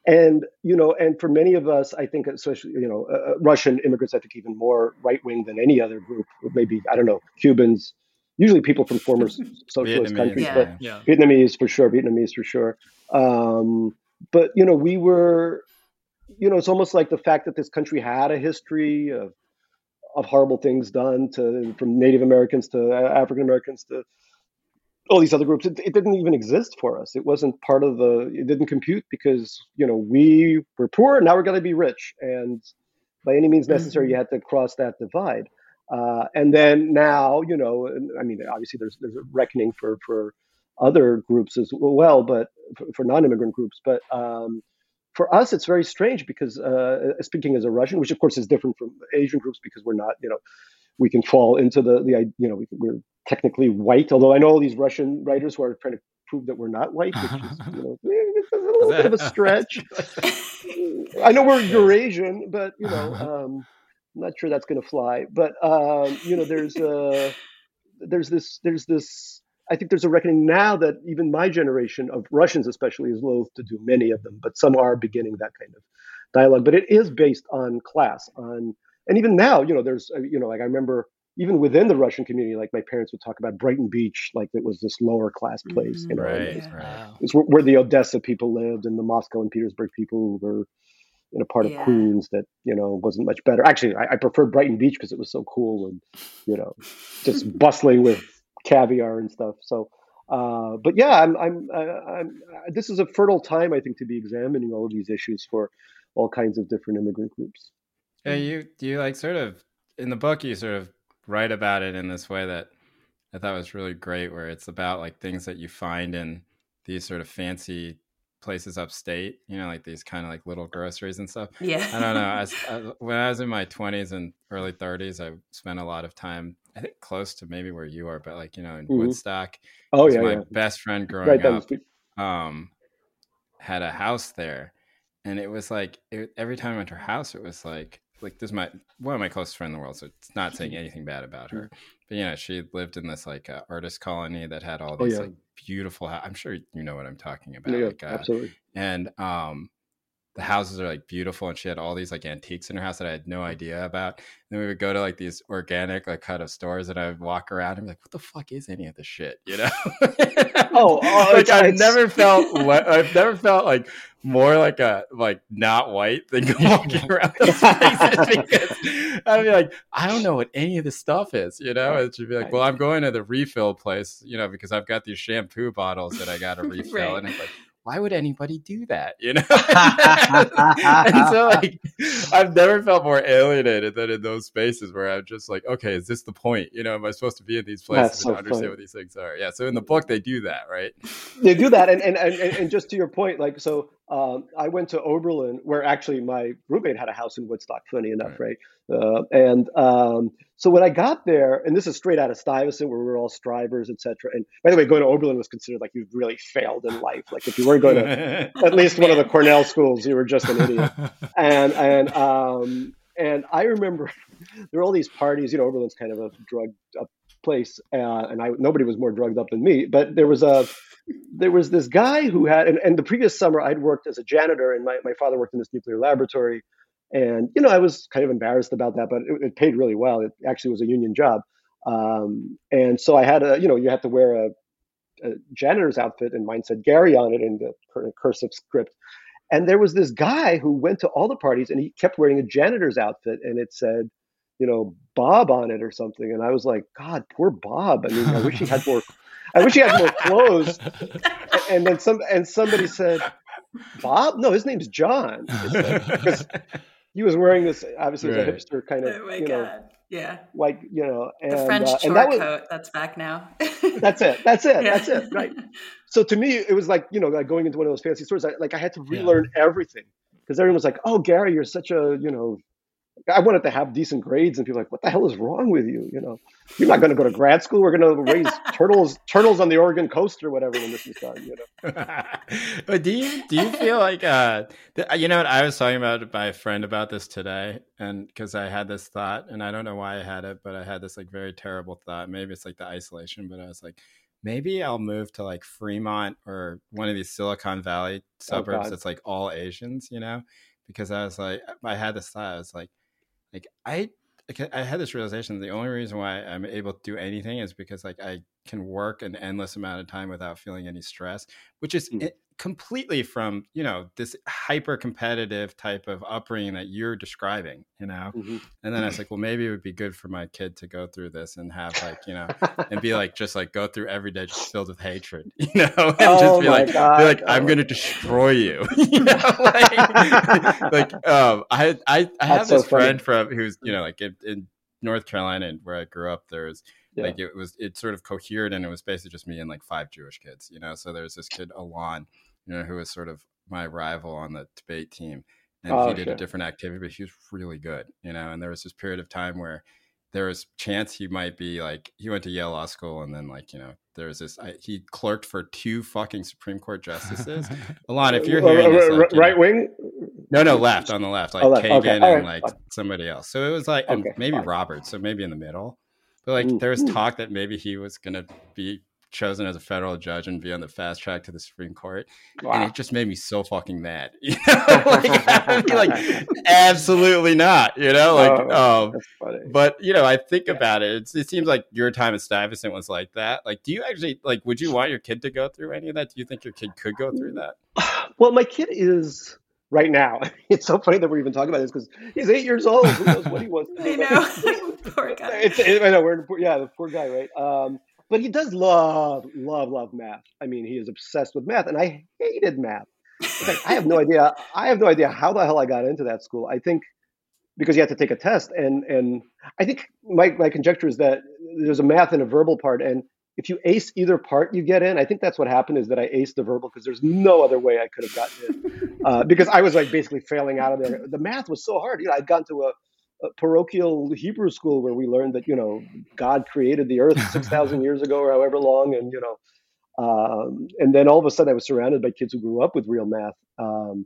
and you know, and for many of us, I think, especially you know, uh, uh, Russian immigrants, I think even more right wing than any other group. Maybe I don't know, Cubans, usually people from former socialist countries,
Yeah.
but
Yeah.
Vietnamese for sure, Vietnamese for sure. Um, but you know, we were, you know, it's almost like the fact that this country had a history of of horrible things done to from Native Americans to African Americans to all these other groups. It, it didn't even exist for us. It wasn't part of the. It didn't compute because you know we were poor. Now we're going to be rich, and by any means necessary, you had to cross that divide. Uh, and then now, you know, I mean, obviously there's there's a reckoning for for other groups as well, but for, for non-immigrant groups. But um, for us, it's very strange because uh, speaking as a Russian, which of course is different from Asian groups because we're not, you know, we can fall into the the you know we, we're technically white. Although I know all these Russian writers who are trying to prove that we're not white, which is you know it's a little bit of a stretch. I know we're Eurasian, but you know, um, I'm not sure that's going to fly. But um, you know, there's uh, there's this there's this. I think there's a reckoning now that even my generation of Russians, especially, is loath to do many of them, but some are beginning that kind of dialogue. But it is based on class, on and even now, you know, there's uh, you know, like I remember even within the Russian community, like my parents would talk about Brighton Beach, like it was this lower class place, you know,
Right,
it's-
Wow.
it's where, where the Odessa people lived and the Moscow and Petersburg people were in a part
Yeah.
of Queens that you know wasn't much better. Actually, I, I preferred Brighton Beach because it was so cool and you know just bustling with caviar and stuff. So, uh, but yeah, I'm, I'm, I, I'm. This is a fertile time, I think, to be examining all of these issues for all kinds of different immigrant groups.
Yeah, you do you like sort of in the book you sort of write about it in this way that I thought was really great, where it's about like things that you find in these sort of fancy places upstate, you know, like these kind of like little groceries and stuff.
Yeah.
I don't know. As, as, when I was in my twenties and early thirties, I spent a lot of time, I think close to maybe where you are, but like you know, in
Mhm.
Woodstock.
Oh yeah,
my
yeah.
best friend growing
right
up um, had a house there, and it was like it, every time I went to her house, it was like like this is my one of my closest friends in the world, so it's not saying anything bad about her. But you know, she lived in this like uh, artist colony that had all
Oh,
these
yeah.
like beautiful. I'm sure you know what I'm talking about.
Yeah,
like, uh,
absolutely.
and um the houses are like beautiful and she had all these like antiques in her house that I had no idea about. And then we would go to like these organic like kind of stores and I would walk around and be like, what the fuck is any of this shit? You know?
Oh, oh,
like I've never felt le- I've never felt like more like a like not white than walking around those places because I'd be like, I don't know what any of this stuff is, you know? And she'd be like, Well, I'm going to the refill place, you know, because I've got these shampoo bottles that I gotta refill.
Right.
And it's like, why would anybody do that? You know? and so like I've never felt more alienated than in those spaces where I'm just like, okay, is this the point? You know, am I supposed to be in these places
That's
and understand
funny.
what these things are? Yeah. So in the book they do that, right?
they do that and and, and and just to your point like so um, i went to oberlin where actually my roommate had a house in woodstock funny enough right, Uh, and um, so when i got there and this is straight out of stuyvesant where we were all strivers etc and by the way going to oberlin was considered like you really failed in life. Like if you weren't going to at least one of the cornell schools you were just an idiot. And and um and I remember there were all these parties. You know, Oberlin's kind of a drugged up place, uh, and I nobody was more drugged up than me. But there was a there was this guy who had, and, and the previous summer I'd worked as a janitor, and my my father worked in this nuclear laboratory, and you know I was kind of embarrassed about that, but it, it paid really well. It actually was a union job, um, and so I had a you know you had to wear a, a janitor's outfit, and mine said Gary on it in the cursive script. And there was this guy who went to all the parties and he kept wearing a janitor's outfit and it said, you know, Bob on it or something. And I was like, God, poor Bob. I mean, I wish he had more I wish he had more clothes. And then some and somebody said, Bob? No, his name's John. Because he was wearing this obviously it was a hipster kind of
Oh my
you know.
Yeah.
like you know and
The French
uh,
chore
and that was
coat. That's back now.
that's it that's it
Yeah.
that's it right so to me it was like you know like going into one of those fancy stores I, like i had to
Yeah.
relearn everything because everyone was like oh gary you're such a you know i wanted to have decent grades and people like what the hell is wrong with you? You know? You're not going to go to grad school. We're going to raise turtles turtles on the oregon coast or whatever when this is done you know?
But do you do you feel like uh th- you know what? I was talking about my friend about this today and because I had this thought and I don't know why I had it but I had this like very terrible thought. Maybe it's like the isolation but I was like maybe I'll move to like Fremont or one of these Silicon Valley suburbs
God.
that's like all Asians you know? Because I was like I had this thought. I was like like I I had this realization the only reason why I'm able to do anything is because like I can work an endless amount of time without feeling any stress, which is
Mm.
Completely from you know this hyper competitive type of upbringing that you're describing, you know.
Mhm.
And then I was like, well, maybe it would be good for my kid to go through this and have like you know and be like just like go through every day just filled with hatred, you know, and
Oh
just be like be like I'm
Oh.
gonna destroy you, you know, like, like um I I I have
That's so
this friend from who's you know like in, in North Carolina and where I grew up there was
Yeah.
like it was it sort of cohered and it was basically just me and like five Jewish kids, you know. So there's this kid Alon, you know, who was sort of my rival on the debate team, and
Oh,
he did a different activity, but he was really good, you know. And there was this period of time where there was chance he might be like he went to Yale Law School and then like you know there was this I, he clerked for two fucking Supreme Court justices. Alon, if you're hearing this, like, you know-
right wing
no, no, left on the left, like
Oh, left.
Kagan
Okay.
And
right.
like somebody else. So it was like and
Okay,
maybe. Roberts, so maybe in the middle. But like
Mm,
there was
mm.
talk that maybe he was gonna be chosen as a federal judge and be on the fast track to the Supreme Court, and it just made me so fucking mad. You know, like, I would be like, absolutely not. You know, like,
Oh,
um, but you know, I think
Yeah.
about it. It's, it seems like your time at Stuyvesant was like that. Like, do you actually like? Would you want your kid to go through any of that? Do you think your kid could go through that?
Well, my kid is right now. It's so funny that we're even talking about this because he's eight years old. Who knows what he wants to
I
do?
know. Poor guy.
It's, it, I know we're yeah, the poor guy, right? Um, but he does love, love, love math. I mean, he is obsessed with math, and I hated math. Fact, I have no idea. I have no idea how the hell I got into that school. I think because you have to take a test, and and I think my my conjecture is that there's a math and a verbal part, and if you ace either part, you get in. I think that's what happened is that I aced the verbal because there's no other way I could have gotten in uh, because I was like basically failing out of there. The math was so hard. You know, I'd gone to a parochial Hebrew school where we learned that you know God created the earth six thousand years ago or however long, and you know, um, and then all of a sudden I was surrounded by kids who grew up with real math. Um,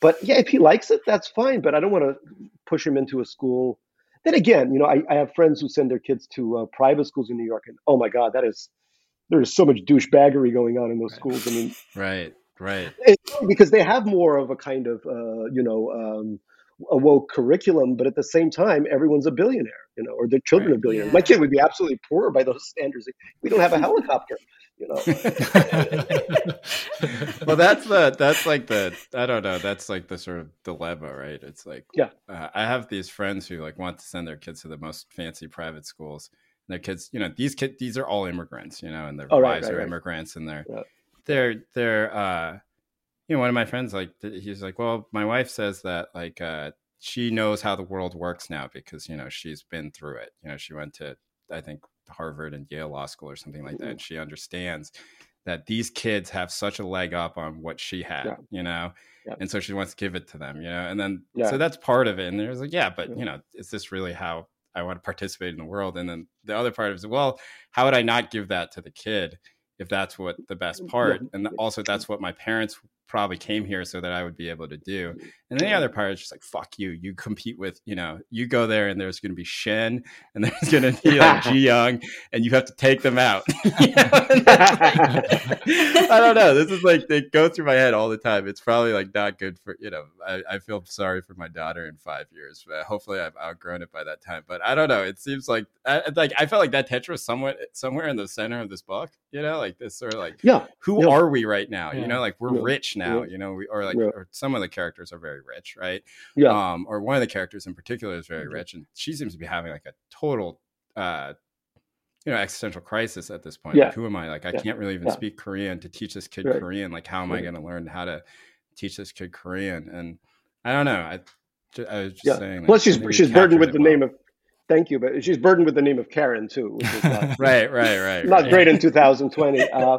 but yeah, if he likes it, that's fine. But I don't want to push him into a school. Then again, you know, I, I have friends who send their kids to uh, private schools in New York, and oh my God, that is there is so much douchebaggery going on in those
right.
schools. I mean,
right, right,
because they have more of a kind of uh, you know um, a woke curriculum, but at the same time, everyone's a billionaire, you know, or their children right. are billionaires. Yeah. My kid would be absolutely poor by those standards. We don't have a helicopter, you know.
well, that's the that's like the I don't know. That's like the sort of dilemma, right? It's like
yeah,
uh, I have these friends who like want to send their kids to the most fancy private schools. And their kids, you know, these kids, these are all immigrants, you know, and their oh, wives right, right, are immigrants, and they're yeah. they're they're uh you know, one of my friends, like, he's like, well, my wife says that, like, uh, she knows how the world works now because, you know, she's been through it. You know, she went to, I think, Harvard and Yale Law School or something like that. And she understands that these kids have such a leg up on what she had, yeah. you know? Yeah. And so she wants to give it to them, you know? And then, yeah. so that's part of it. And there's like, yeah, but, you know, is this really how I want to participate in the world? And then the other part is, well, how would I not give that to the kid? if that's what the best part and also that's what my parents probably came here so that I would be able to do. Mm-hmm. And then the other part is just like, fuck you. You compete with, you know, you go there and there's going to be Shen and there's going to be like Ji Young and you have to take them out. I don't know. This is like, they go through my head all the time. It's probably like not good for, you know, I, I feel sorry for my daughter in five years, but hopefully I've outgrown it by that time. But I don't know. It seems like, I, like, I felt like that tetra was somewhat, somewhere in the center of this book, you know, like this sort of like,
yeah,
who
yeah.
are we right now? Yeah. You know, like we're yeah. rich now, you know, we, or like, or some of the characters are very rich, right?
Yeah.
Um, or one of the characters in particular is very mm-hmm. rich, and she seems to be having like a total, uh, you know, existential crisis at this point.
Yeah.
Like, who am I? Like, I yeah. can't really even yeah. speak Korean to teach this kid right. Korean. Like, how am. I going to learn how to teach this kid Korean? And I don't know. I, I was just saying. Like,
Plus, she's she's burdened with the well. name of Thank you, but she's burdened with the name of Karen too, which is
not, right, right, right,
not
right.
great in 2020. Uh,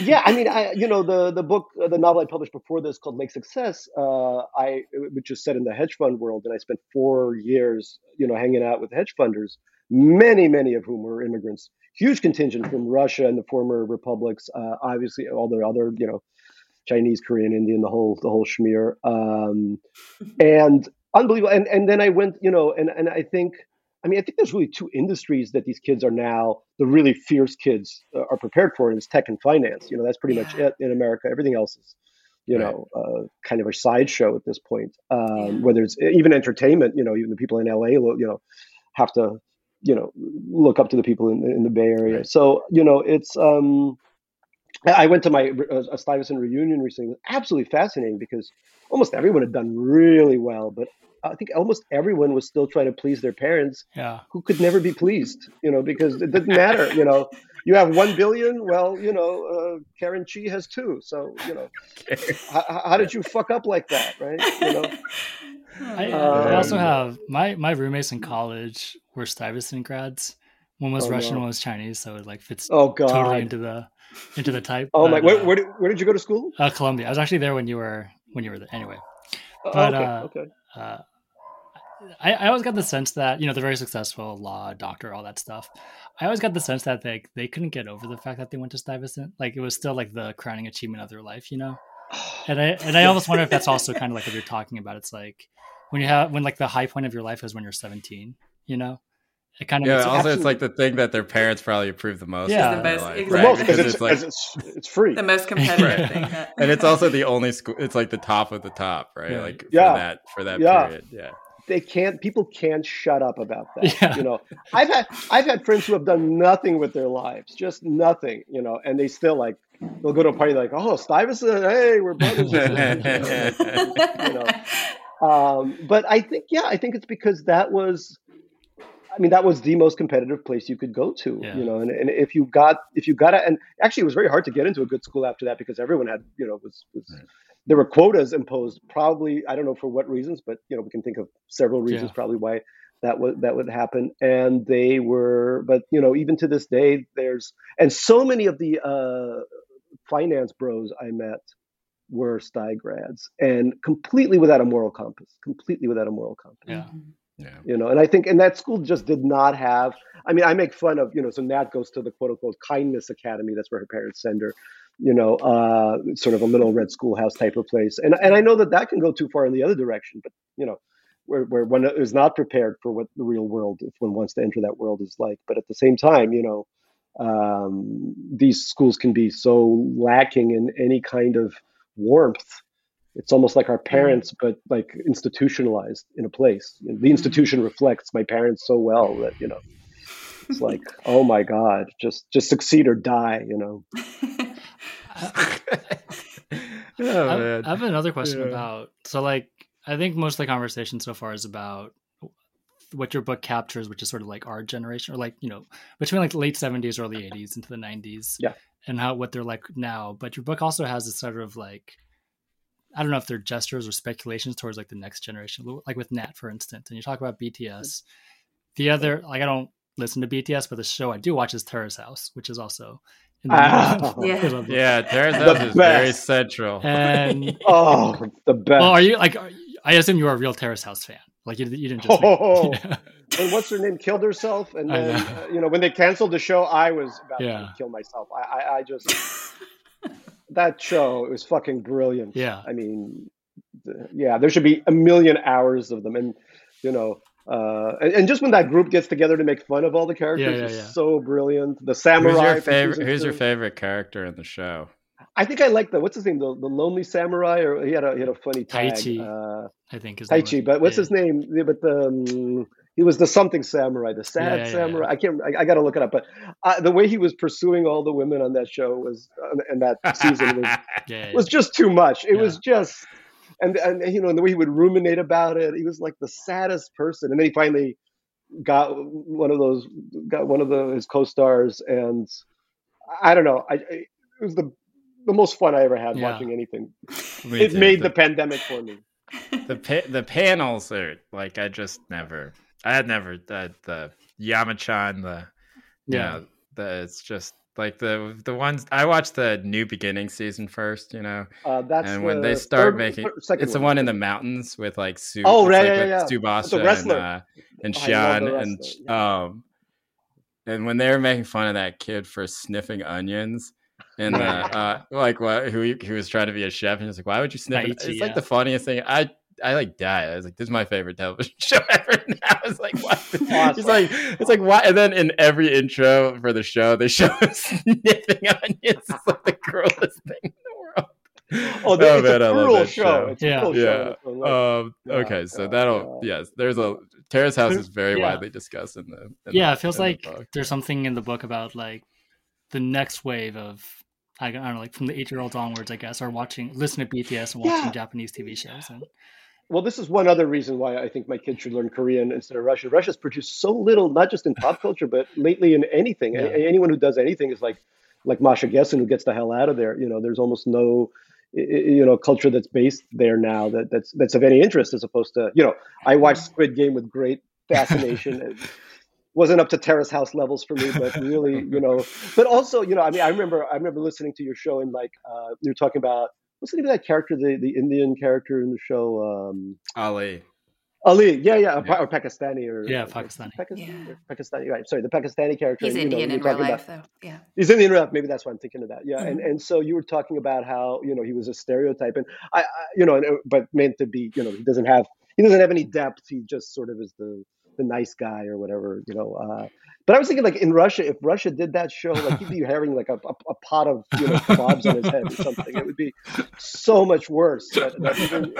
yeah, I mean, I you know the the book, uh, the novel I published before this called Lake Success, uh, I which is set in the hedge fund world, and I spent four years, you know, hanging out with hedge funders, many, many of whom were immigrants, huge contingent from Russia and the former republics, uh, obviously all the other, you know, Chinese, Korean, Indian, the whole the whole schmear, um, and unbelievable. And and then I went, you know, and and I think I mean, I think there's really two industries that these kids are now the really fierce kids uh, are prepared for, and it's tech and finance. You know, that's pretty yeah. much it in America. Everything else is, you right. know, uh, kind of a sideshow at this point. Um, yeah. Whether it's even entertainment, you know, even the people in LA, you know, have to, you know, look up to the people in, in the Bay Area. Right. So, you know, it's. Um, I went to my uh, Stuyvesant reunion recently. It was absolutely fascinating because almost everyone had done really well, but I think almost everyone was still trying to please their parents,
yeah.
who could never be pleased, you know, because it didn't matter, you know. You have one billion, well, you know, uh, Karen Chi has two, so you know, how, how, did you fuck up like that, right? You know.
I, um, I also have my my roommates in college were Stuyvesant grads. One was oh, Russian, no. one was Chinese, so it like fits
oh, God.
totally into the into the type.
Oh but, my! Where, uh, where, did, where did you go to school?
Uh, Columbia. I was actually there when you were when you were there. Anyway,
oh, okay, uh, okay.
Uh, I, I always got the sense that you know they're very successful law doctor all that stuff i always got the sense that they they couldn't get over the fact that they went to stuyvesant like it was still like the crowning achievement of their life you know and i and i almost wonder if that's also kind of like what you're talking about it's like when you have when like the high point of your life is when you're 17 you know
it kind of yeah. Also, it's like the thing that their parents probably approve the most.
Yeah, the most,
life, exactly. right? because it's, it's, like it's, it's, free.
The most competitive thing. That...
and it's also the only school. It's like the top of the top, right? Yeah. Like for yeah. that for that yeah. period. Yeah
they can't people can't shut up about that yeah. you know. I've had i've had friends who have done nothing with their lives just nothing you know and they still like they'll go to a party like oh stuyvesant hey we're brothers you know? Um, but i think yeah i think it's because that was I mean, that was the most competitive place you could go to, yeah. you know. And, and if you got, if you got it, and actually, it was very hard to get into a good school after that because everyone had, you know, was, was right there were quotas imposed. Probably I don't know for what reasons, but you know we can think of several reasons yeah. probably why that would that would happen. And they were, but you know even to this day, there's and so many of the uh, finance bros I met were Stuy grads and completely without a moral compass. Completely without a moral compass.
Yeah.
Yeah.
You know, and I think, and that school just did not have. I mean, I make fun of, you know, so Nat goes to the quote unquote kindness academy. That's where her parents send her you know, uh, sort of a little red schoolhouse type of place. And and I know that that can go too far in the other direction, but you know, where, where one is not prepared for what the real world, if one wants to enter that world, is like. But at the same time, you know, um, these schools can be so lacking in any kind of warmth. It's almost like our parents, but like institutionalized in a place. The institution mm-hmm. reflects my parents so well that you know, it's like, oh my god, just just succeed or die. You know.
oh, I, I, have another question yeah. about so like I think most of the conversation so far is about what your book captures, which is sort of like our generation, or like you know between like the late seventies, early eighties into the nineties,
yeah,
and how what they're like now. But your book also has this sort of like I don't know if they're gestures or speculations towards like the next generation, like with Nat, for instance. And you talk about BTS. The other, like I don't listen to BTS, but the show I do watch is Terrace House, which is also
Ah, yeah, yeah, Terrace House is very central.
And
oh, the best.
Well, are you like? Are, I assume you are a real Terrace House fan. Like you, you didn't just.
Oh, make, yeah. and what's her name killed herself, and then uh, you know when they canceled the show, I was about yeah. to kill myself. I, I, I just that show it was fucking brilliant.
Yeah,
I mean, yeah, there should be a million hours of them, and you know, uh, and, and, just when that group gets together to make fun of all the characters yeah, yeah, yeah. so brilliant. The samurai.
Who's your favorite? Who's your favorite character in the show?
I think I like the what's his name, the, the lonely samurai, or he had a he had a funny tag.
Taichi, uh, I think
is Taichi, but what's his name? But the um, he was the something samurai, the sad samurai. I can't. I, I got to look it up. But uh, the way he was pursuing all the women on that show was, uh, and that season was was just too much. It was just and and you know, and the way he would ruminate about it, he was like the saddest person. And then he finally got one of those, got one of the, his co-stars, and I don't know, I, it was the the most fun I ever had yeah. watching anything. It too. made the, the, pandemic for me.
The pa- the panels are like I just never, I had never the the Yamachan, the yeah, know, the it's just like the the ones I watched the New Beginning season first, you know.
Uh, that's
and when they start third, making it's one. the one in the mountains with like
Su. Oh, right,
like
yeah, yeah.
Tsubasa and uh, and Sean and yeah. um and when they were making fun of that kid for sniffing onions. And uh, uh, like what who he, he was trying to be a chef and he's like, why would you sniff? It? It's like the funniest thing. I I like died. I was like, this is my favorite television show ever. Now it's like, what? Awesome. He's like, it's like, why? And then in every intro for the show, they show him sniffing onions. It's like the grossest thing in the world.
Oh, oh it's man, a cruel show. show. It's
yeah,
yeah.
Um, okay, so that'll yes. There's a Terrace House is very yeah. widely discussed in the. In
yeah,
the,
it feels like the there's something in the book about like the next wave of I don't know, like from the eight year olds onwards, I guess, are watching, listening to BTS and watching yeah. Japanese TV shows. And
well, this is one other reason why I think my kids should learn Korean instead of Russian. Russia's produced so little, not just in pop culture, but lately in anything. Yeah. Anyone who does anything is like like Masha Gessen, who gets the hell out of there. You know, there's almost no you know culture that's based there now that that's that's of any interest as opposed to you know I watched Squid Game with great fascination. it wasn't up to Terrace House levels for me, but really, you know, but also, you know, I mean, I remember I remember listening to your show and like uh, you were talking about what's the name of that character, the, the Indian character in the show? Um,
Ali.
Ali, yeah, yeah, yeah. or Pakistani, or
yeah, Pakistani,
Pakistani, yeah. Pakistani, right? Sorry, the Pakistani character.
He's Indian know, in real life, about, though. Yeah,
he's Indian in real life. Maybe that's why I'm thinking of that. Yeah, mm-hmm. and and so you were talking about how you know he was a stereotype, and I, I you know, but meant to be, you know, he doesn't have he doesn't have any depth. He just sort of is the the nice guy or whatever, you know. Uh, but I was thinking, like in Russia, if Russia did that show, like he'd be having like a, a, a pot of you know kebabs on his head or something. It would be so much worse. Even,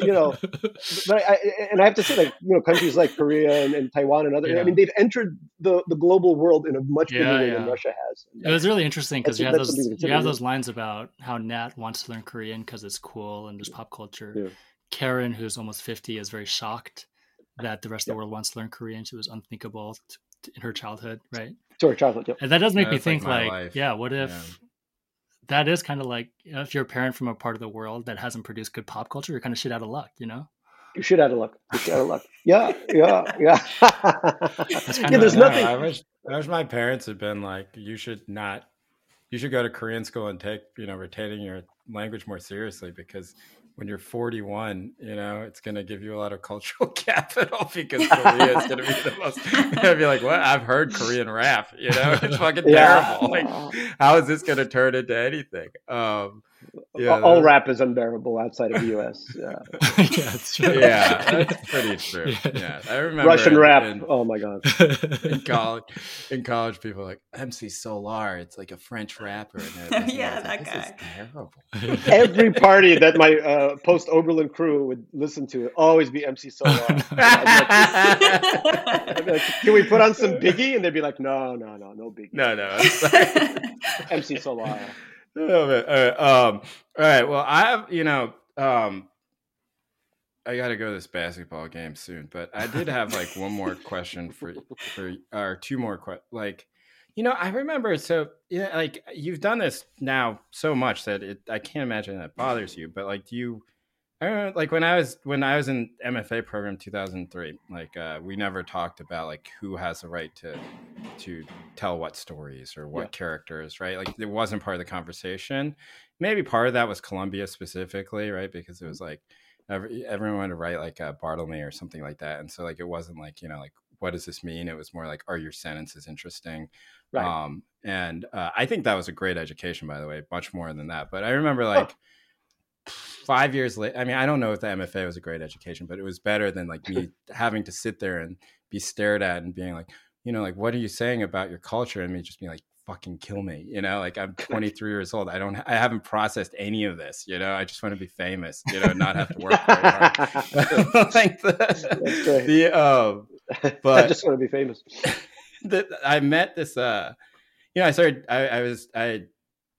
you know, but I, and I have to say, like you know, countries like Korea and, and Taiwan and other. Yeah. I mean, they've entered the, the global world in a much bigger yeah, way yeah. than Russia has.
It was really interesting because you have those you have those lines about how Nat wants to learn Korean because it's cool and there's pop culture. Karen, who's almost fifty, is very shocked that the rest of the world wants to learn Korean. She was unthinkable in her childhood, right?
To her childhood, yeah.
And that does make yeah, me think, like, like yeah, what if yeah. that is kind of like if you're a parent from a part of the world that hasn't produced good pop culture, you're kind of shit out of luck, you know?
You shit out of luck. You shit out of luck. Yeah, yeah, yeah. yeah, there's nothing.
I wish, I wish my parents had been like, you should not, you should go to Korean school and take, you know, retaining your language more seriously because when you're 41, you know, it's going to give you a lot of cultural capital because Korea is going to be the most. Going to be like, what? I've heard Korean rap. You know, it's fucking yeah. terrible. Like, how is this going to turn into anything? Um,
yeah, all rap is unbearable outside of the U.S.
Yeah, yeah, that's true. yeah, that's pretty true. Yeah, yeah. I remember
Russian rap. In, oh my god!
In college, in college, people are like MC Solaar. It's like a French rapper.
And yeah, that guy.
terrible. Every party that my uh, post Oberlin crew would listen to, always be MC Solaar. like, Can we put on some Biggie? And they'd be like, No, no, no, no Biggie.
No, no.
MC Solaar.
Oh, man. All right. Um, all right. Well, I have, you know, um, I got to go to this basketball game soon, but I did have like one more question for for or two more questions. Like, you know, I remember so yeah, like you've done this now so much that it I can't imagine that bothers you. But like, do you I remember, like when I was when I was in MFA program 2003, like uh, we never talked about like who has the right to to tell what stories or what yeah. characters, right? Like it wasn't part of the conversation. Maybe part of that was Columbia specifically, right? Because it was like every, everyone wanted to write like a Bartleby or something like that, and so like it wasn't like you know like what does this mean? It was more like are your sentences interesting? Right. Um, and uh, I think that was a great education, by the way, much more than that. But I remember like. Oh five years later, I mean, I don't know if the MFA was a great education, but it was better than like me having to sit there and be stared at and being like, you know, like, what are you saying about your culture? And me just being like, fucking kill me, you know, like I'm 23 years old. I don't, I haven't processed any of this, you know, I just want to be famous, you know, not have to work very hard. like the, the, um, but
I just want to be famous.
the, I met this, uh, you know, I started, I, I was, I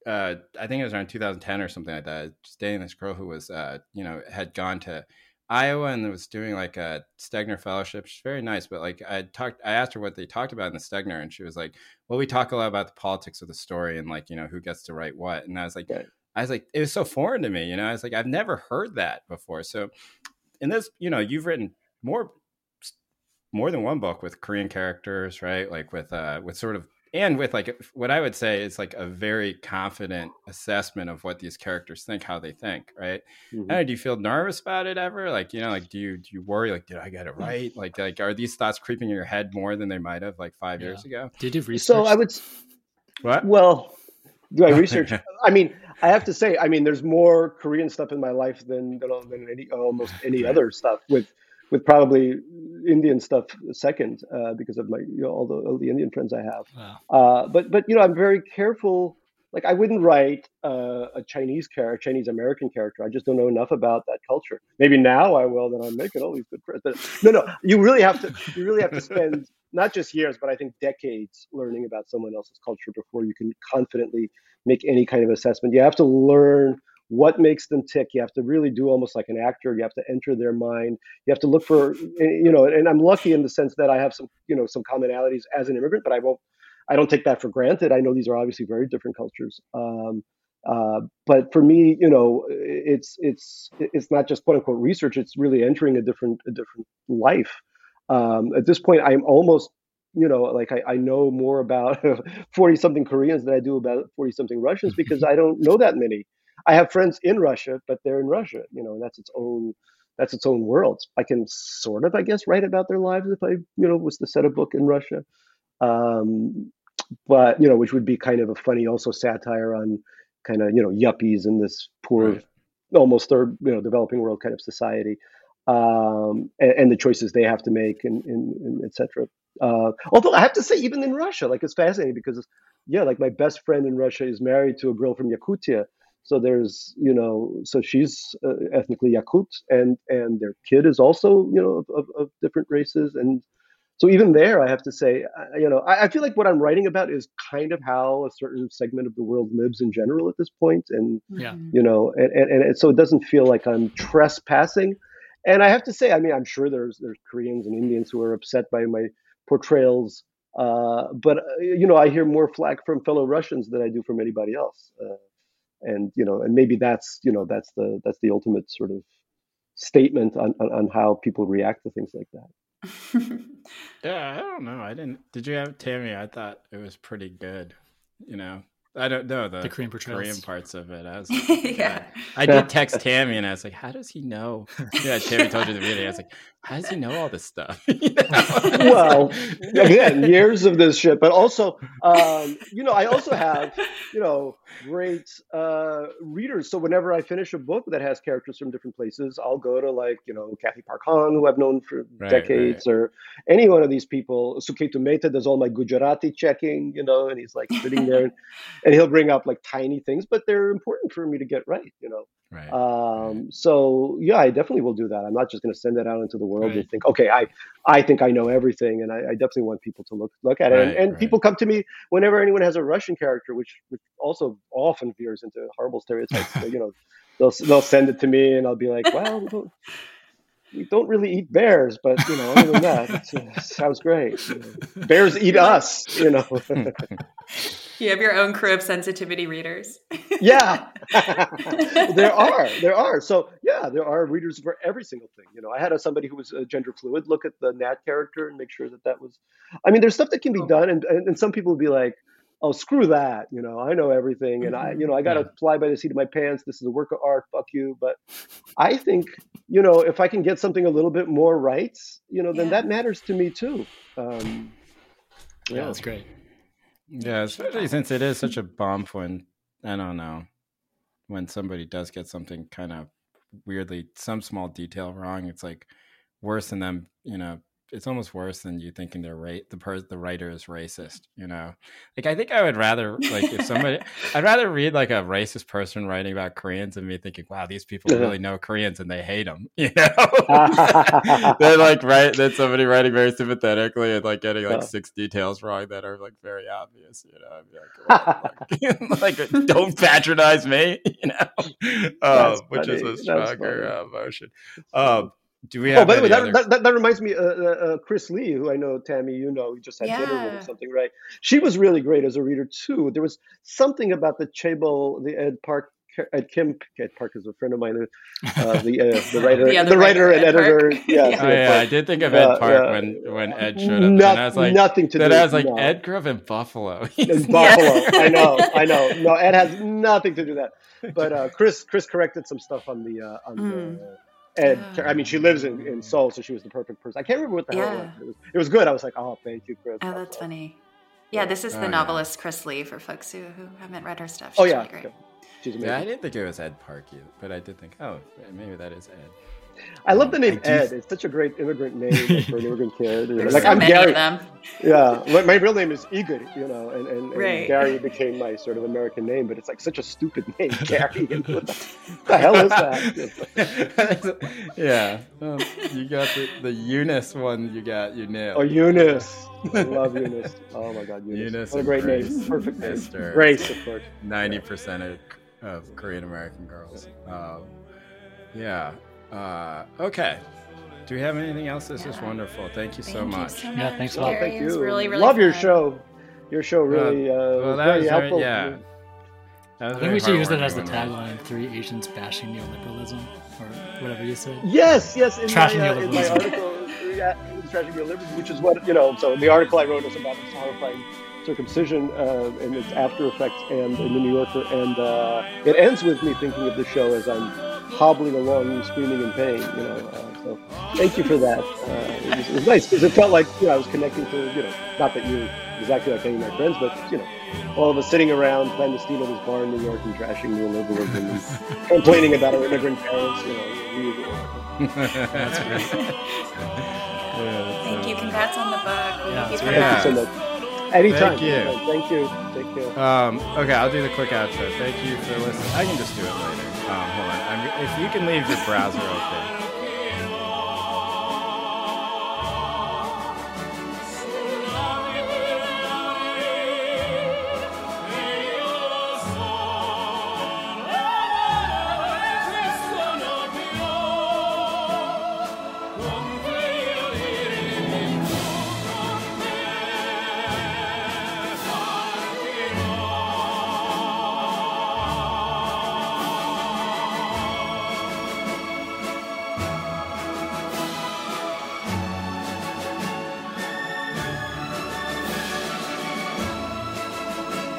uh, I think it was around 2010 or something like that. Just dating this girl who was, uh, you know, had gone to Iowa and was doing like a Stegner fellowship. She's very nice, but like I talked, I asked her what they talked about in the Stegner, and she was like, "Well, we talk a lot about the politics of the story and like you know who gets to write what." And I was like, I was like, it was so foreign to me, you know. I was like, I've never heard that before. So, in this, you know, you've written more more than one book with Korean characters, right? Like with uh with sort of and with like what I would say is like a very confident assessment of what these characters think, how they think, right? Mm-hmm. And do you feel nervous about it ever? Like, you know, like do you do you worry like did I get it right? Like like are these thoughts creeping in your head more than they might have like five yeah. years ago?
Did you research?
So I would
what?
Well, do I research? I mean, I have to say, I mean, there's more Korean stuff in my life than than, than any almost any other stuff with with probably Indian stuff second uh, because of my you know, all the all the Indian friends I have. Wow. Uh, but but you know I'm very careful. Like I wouldn't write uh, a Chinese character, Chinese American character. I just don't know enough about that culture. Maybe now I will. Then I'm making all these good friends. But no, no. You really have to. You really have to spend not just years, but I think decades learning about someone else's culture before you can confidently make any kind of assessment. You have to learn what makes them tick. You have to really do almost like an actor. You have to enter their mind. You have to look for you know and i'm lucky in the sense that i have some you know some commonalities as an immigrant but i won't i don't take that for granted. I know these are obviously very different cultures. Um, uh, but for me you know it's it's it's not just quote unquote research. It's really entering a different a different life. Um, at this point i'm almost you know, like I, I know more about 40 something Koreans than I do about 40 something Russians because I don't know that many. I have friends in Russia, but they're in Russia, you know, and that's its own that's its own world. I can sort of, I guess, write about their lives if I, you know, was to set a book in Russia. Um, but you know, which would be kind of a funny also satire on kind of you know yuppies in this poor, right. almost third you know developing world kind of society, um, and, and, the choices they have to make and, and, and etc. Uh, although I have to say, even in Russia, like it's fascinating because yeah, like my best friend in Russia is married to a girl from Yakutia, so there's, you know, so she's uh, ethnically Yakut, and and their kid is also, you know, of, of, different races, and so even there, I have to say, you know, I, I, feel like what I'm writing about is kind of how a certain segment of the world lives in general at this point, and
yeah.
you know, and, and, and so it doesn't feel like I'm trespassing. And I have to say, I mean, I'm sure there's there's Koreans and Indians who are upset by my portrayals, uh, but uh, you know, I hear more flack from fellow Russians than I do from anybody else. Uh, and you know and maybe that's you know that's the that's the ultimate sort of statement on, on, on how people react to things like that
yeah i don't know i didn't did you have tammy i thought it was pretty good you know I don't know the,
The Korean portrayals.
Korean parts of it. I was oh
yeah.
I did text Tammy and I was like, "How does he know?" Yeah, Tammy told you the video. I was like, "How does he know all this stuff?" You know?
well, again, years of this shit, but also, um, you know, I also have, you know, great uh, readers. So whenever I finish a book that has characters from different places, I'll go to like, you know, Cathy Park Hong, who I've known for
Right,
decades, or any one of these people. Suketu Mehta does all my Gujarati checking, you know, and he's like sitting there, and he'll bring up like tiny things, but they're important for me to get right, you know.
Right.
Um, so yeah, I definitely will do that. I'm not just going to send that out into the world and think, okay, I, I think I know everything, and I, I definitely want people to look look at it. and
Right,
and
right.
people come to me whenever anyone has a Russian character, which, which also often veers into horrible stereotypes. you know, they'll they'll send it to me, and I'll be like, well, we don't, really eat bears, but you know, other than that, it sounds great. Bears eat us, you know.
You have your own crew of sensitivity readers.
yeah there are there are so yeah there are readers for every single thing you know i had a, somebody who was uh, gender fluid look at the nat character and make sure that that was i mean there's stuff that can be done and, and, and some people would be like oh screw that you know i know everything and i you know i gotta fly by the seat of my pants this is a work of art fuck you but i think you know if i can get something a little bit more right you know then
Yeah.
that matters to me too um,
Yeah, that's great.
Yeah, especially since it is such a bomb when I don't know when somebody does get something kind of weirdly some small detail wrong. It's like worse than them. You know, it's almost worse than you thinking they're right. The per- the writer is racist. You know, like I think I would rather like if somebody I'd rather read like a racist person writing about Koreans than me thinking, wow, these people really know Koreans and they hate them. You know, they're like right that somebody writing very sympathetically and like getting like six details wrong that are like very obvious you know? I'd like, like, don't patronize me you know? Um, which is a stronger uh, emotion um do we have
Oh, by the way, that,
other-
that, that, that reminds me, uh, uh, uh, Krys Lee, who I know, Tammy, you know, we just had dinner with or something, right? She was really great as a reader too. There was something about the Chaebol, the Ed Park, Ed Kim, Ed Park is a friend of mine, uh, the uh, the writer,
The
the, writer
writer,
and
Ed
editor. Yes,
Yeah.
oh yeah i did think of ed park
yeah.
when when ed showed up
Not-
and i was like
nothing to
then
do.
i was like
no.
ed grew up in buffalo
in Buffalo. I know, I know. No, Ed has nothing to do with that. But uh, Krys, Krys corrected some stuff on the uh, on
Mm.
the Ed.
Yeah.
I mean, she lives in, in Seoul, so she was the perfect person. I can't remember what the hell it
Yeah.
was. It was. It was good. I was like, oh, thank you, Krys.
Oh, that's funny. Yeah, this is
Oh,
the
yeah.
novelist Krys Lee for folks who, who haven't read her stuff.
Oh yeah,
really great.
okay. she's
yeah i didn't think it was ed park either but i did think oh maybe that is ed
I love the name Ed. It's such a great immigrant name for an immigrant kid.
There's
like
so
I'm
many
Gary.
of them.
Yeah, my, my real name is Igor, you know, and, and, and
Right.
Gary became my sort of American name, but it's like such a stupid name, Gary. And what the, what the hell is that?
yeah, um, you got the, the Eunice one. You got you nailed.
Oh, Eunice. I love Eunice. Oh my God, Eunice.
Eunice
what a great
Grace.
name. Perfect name.
Esther.
Grace, of course.
Ninety percent of, of Korean American girls. Um, yeah. Uh, okay. Do we have anything else? This is wonderful. Thank you so
Thank you
much.
so
Yeah,
much,
thanks a lot.
Gary.
thank you.
really, really
love your show. Your show really uh,
well,
was
that
very
was very-
helpful.
yeah. That was
I think we should use that as the tagline: three Asians bashing neoliberalism, or whatever you said.
Yes, yes. In
Trashing
my, uh, in my
neoliberalism.
article, yeah, trashing neoliberalism, which is what you know. So the article I wrote was about this horrifying circumcision uh, and its after effects, and in the New Yorker, and uh, it ends with me thinking of the show as I'm hobbling along, screaming in pain. You know, uh, so thank you for that. Uh, it, was, it was nice because it felt like you know I was connecting to you know not that you exactly like any of my friends, but you know. All of us sitting around clandestine bar in New York and trashing neoliberalism and complaining about our immigrant parents, you know, the usual.
that's
great.
Yeah,
Thank
so-
you. Congrats on the book. We
Yeah,
hope you
it's
come
great.
Thank you so much. Anytime.
Thank you.
anytime. Thank you. Take care.
Um, okay, I'll do the quick outro. Thank you for listening. I can just do it later. Um, hold on. I'm, if you can leave your browser open.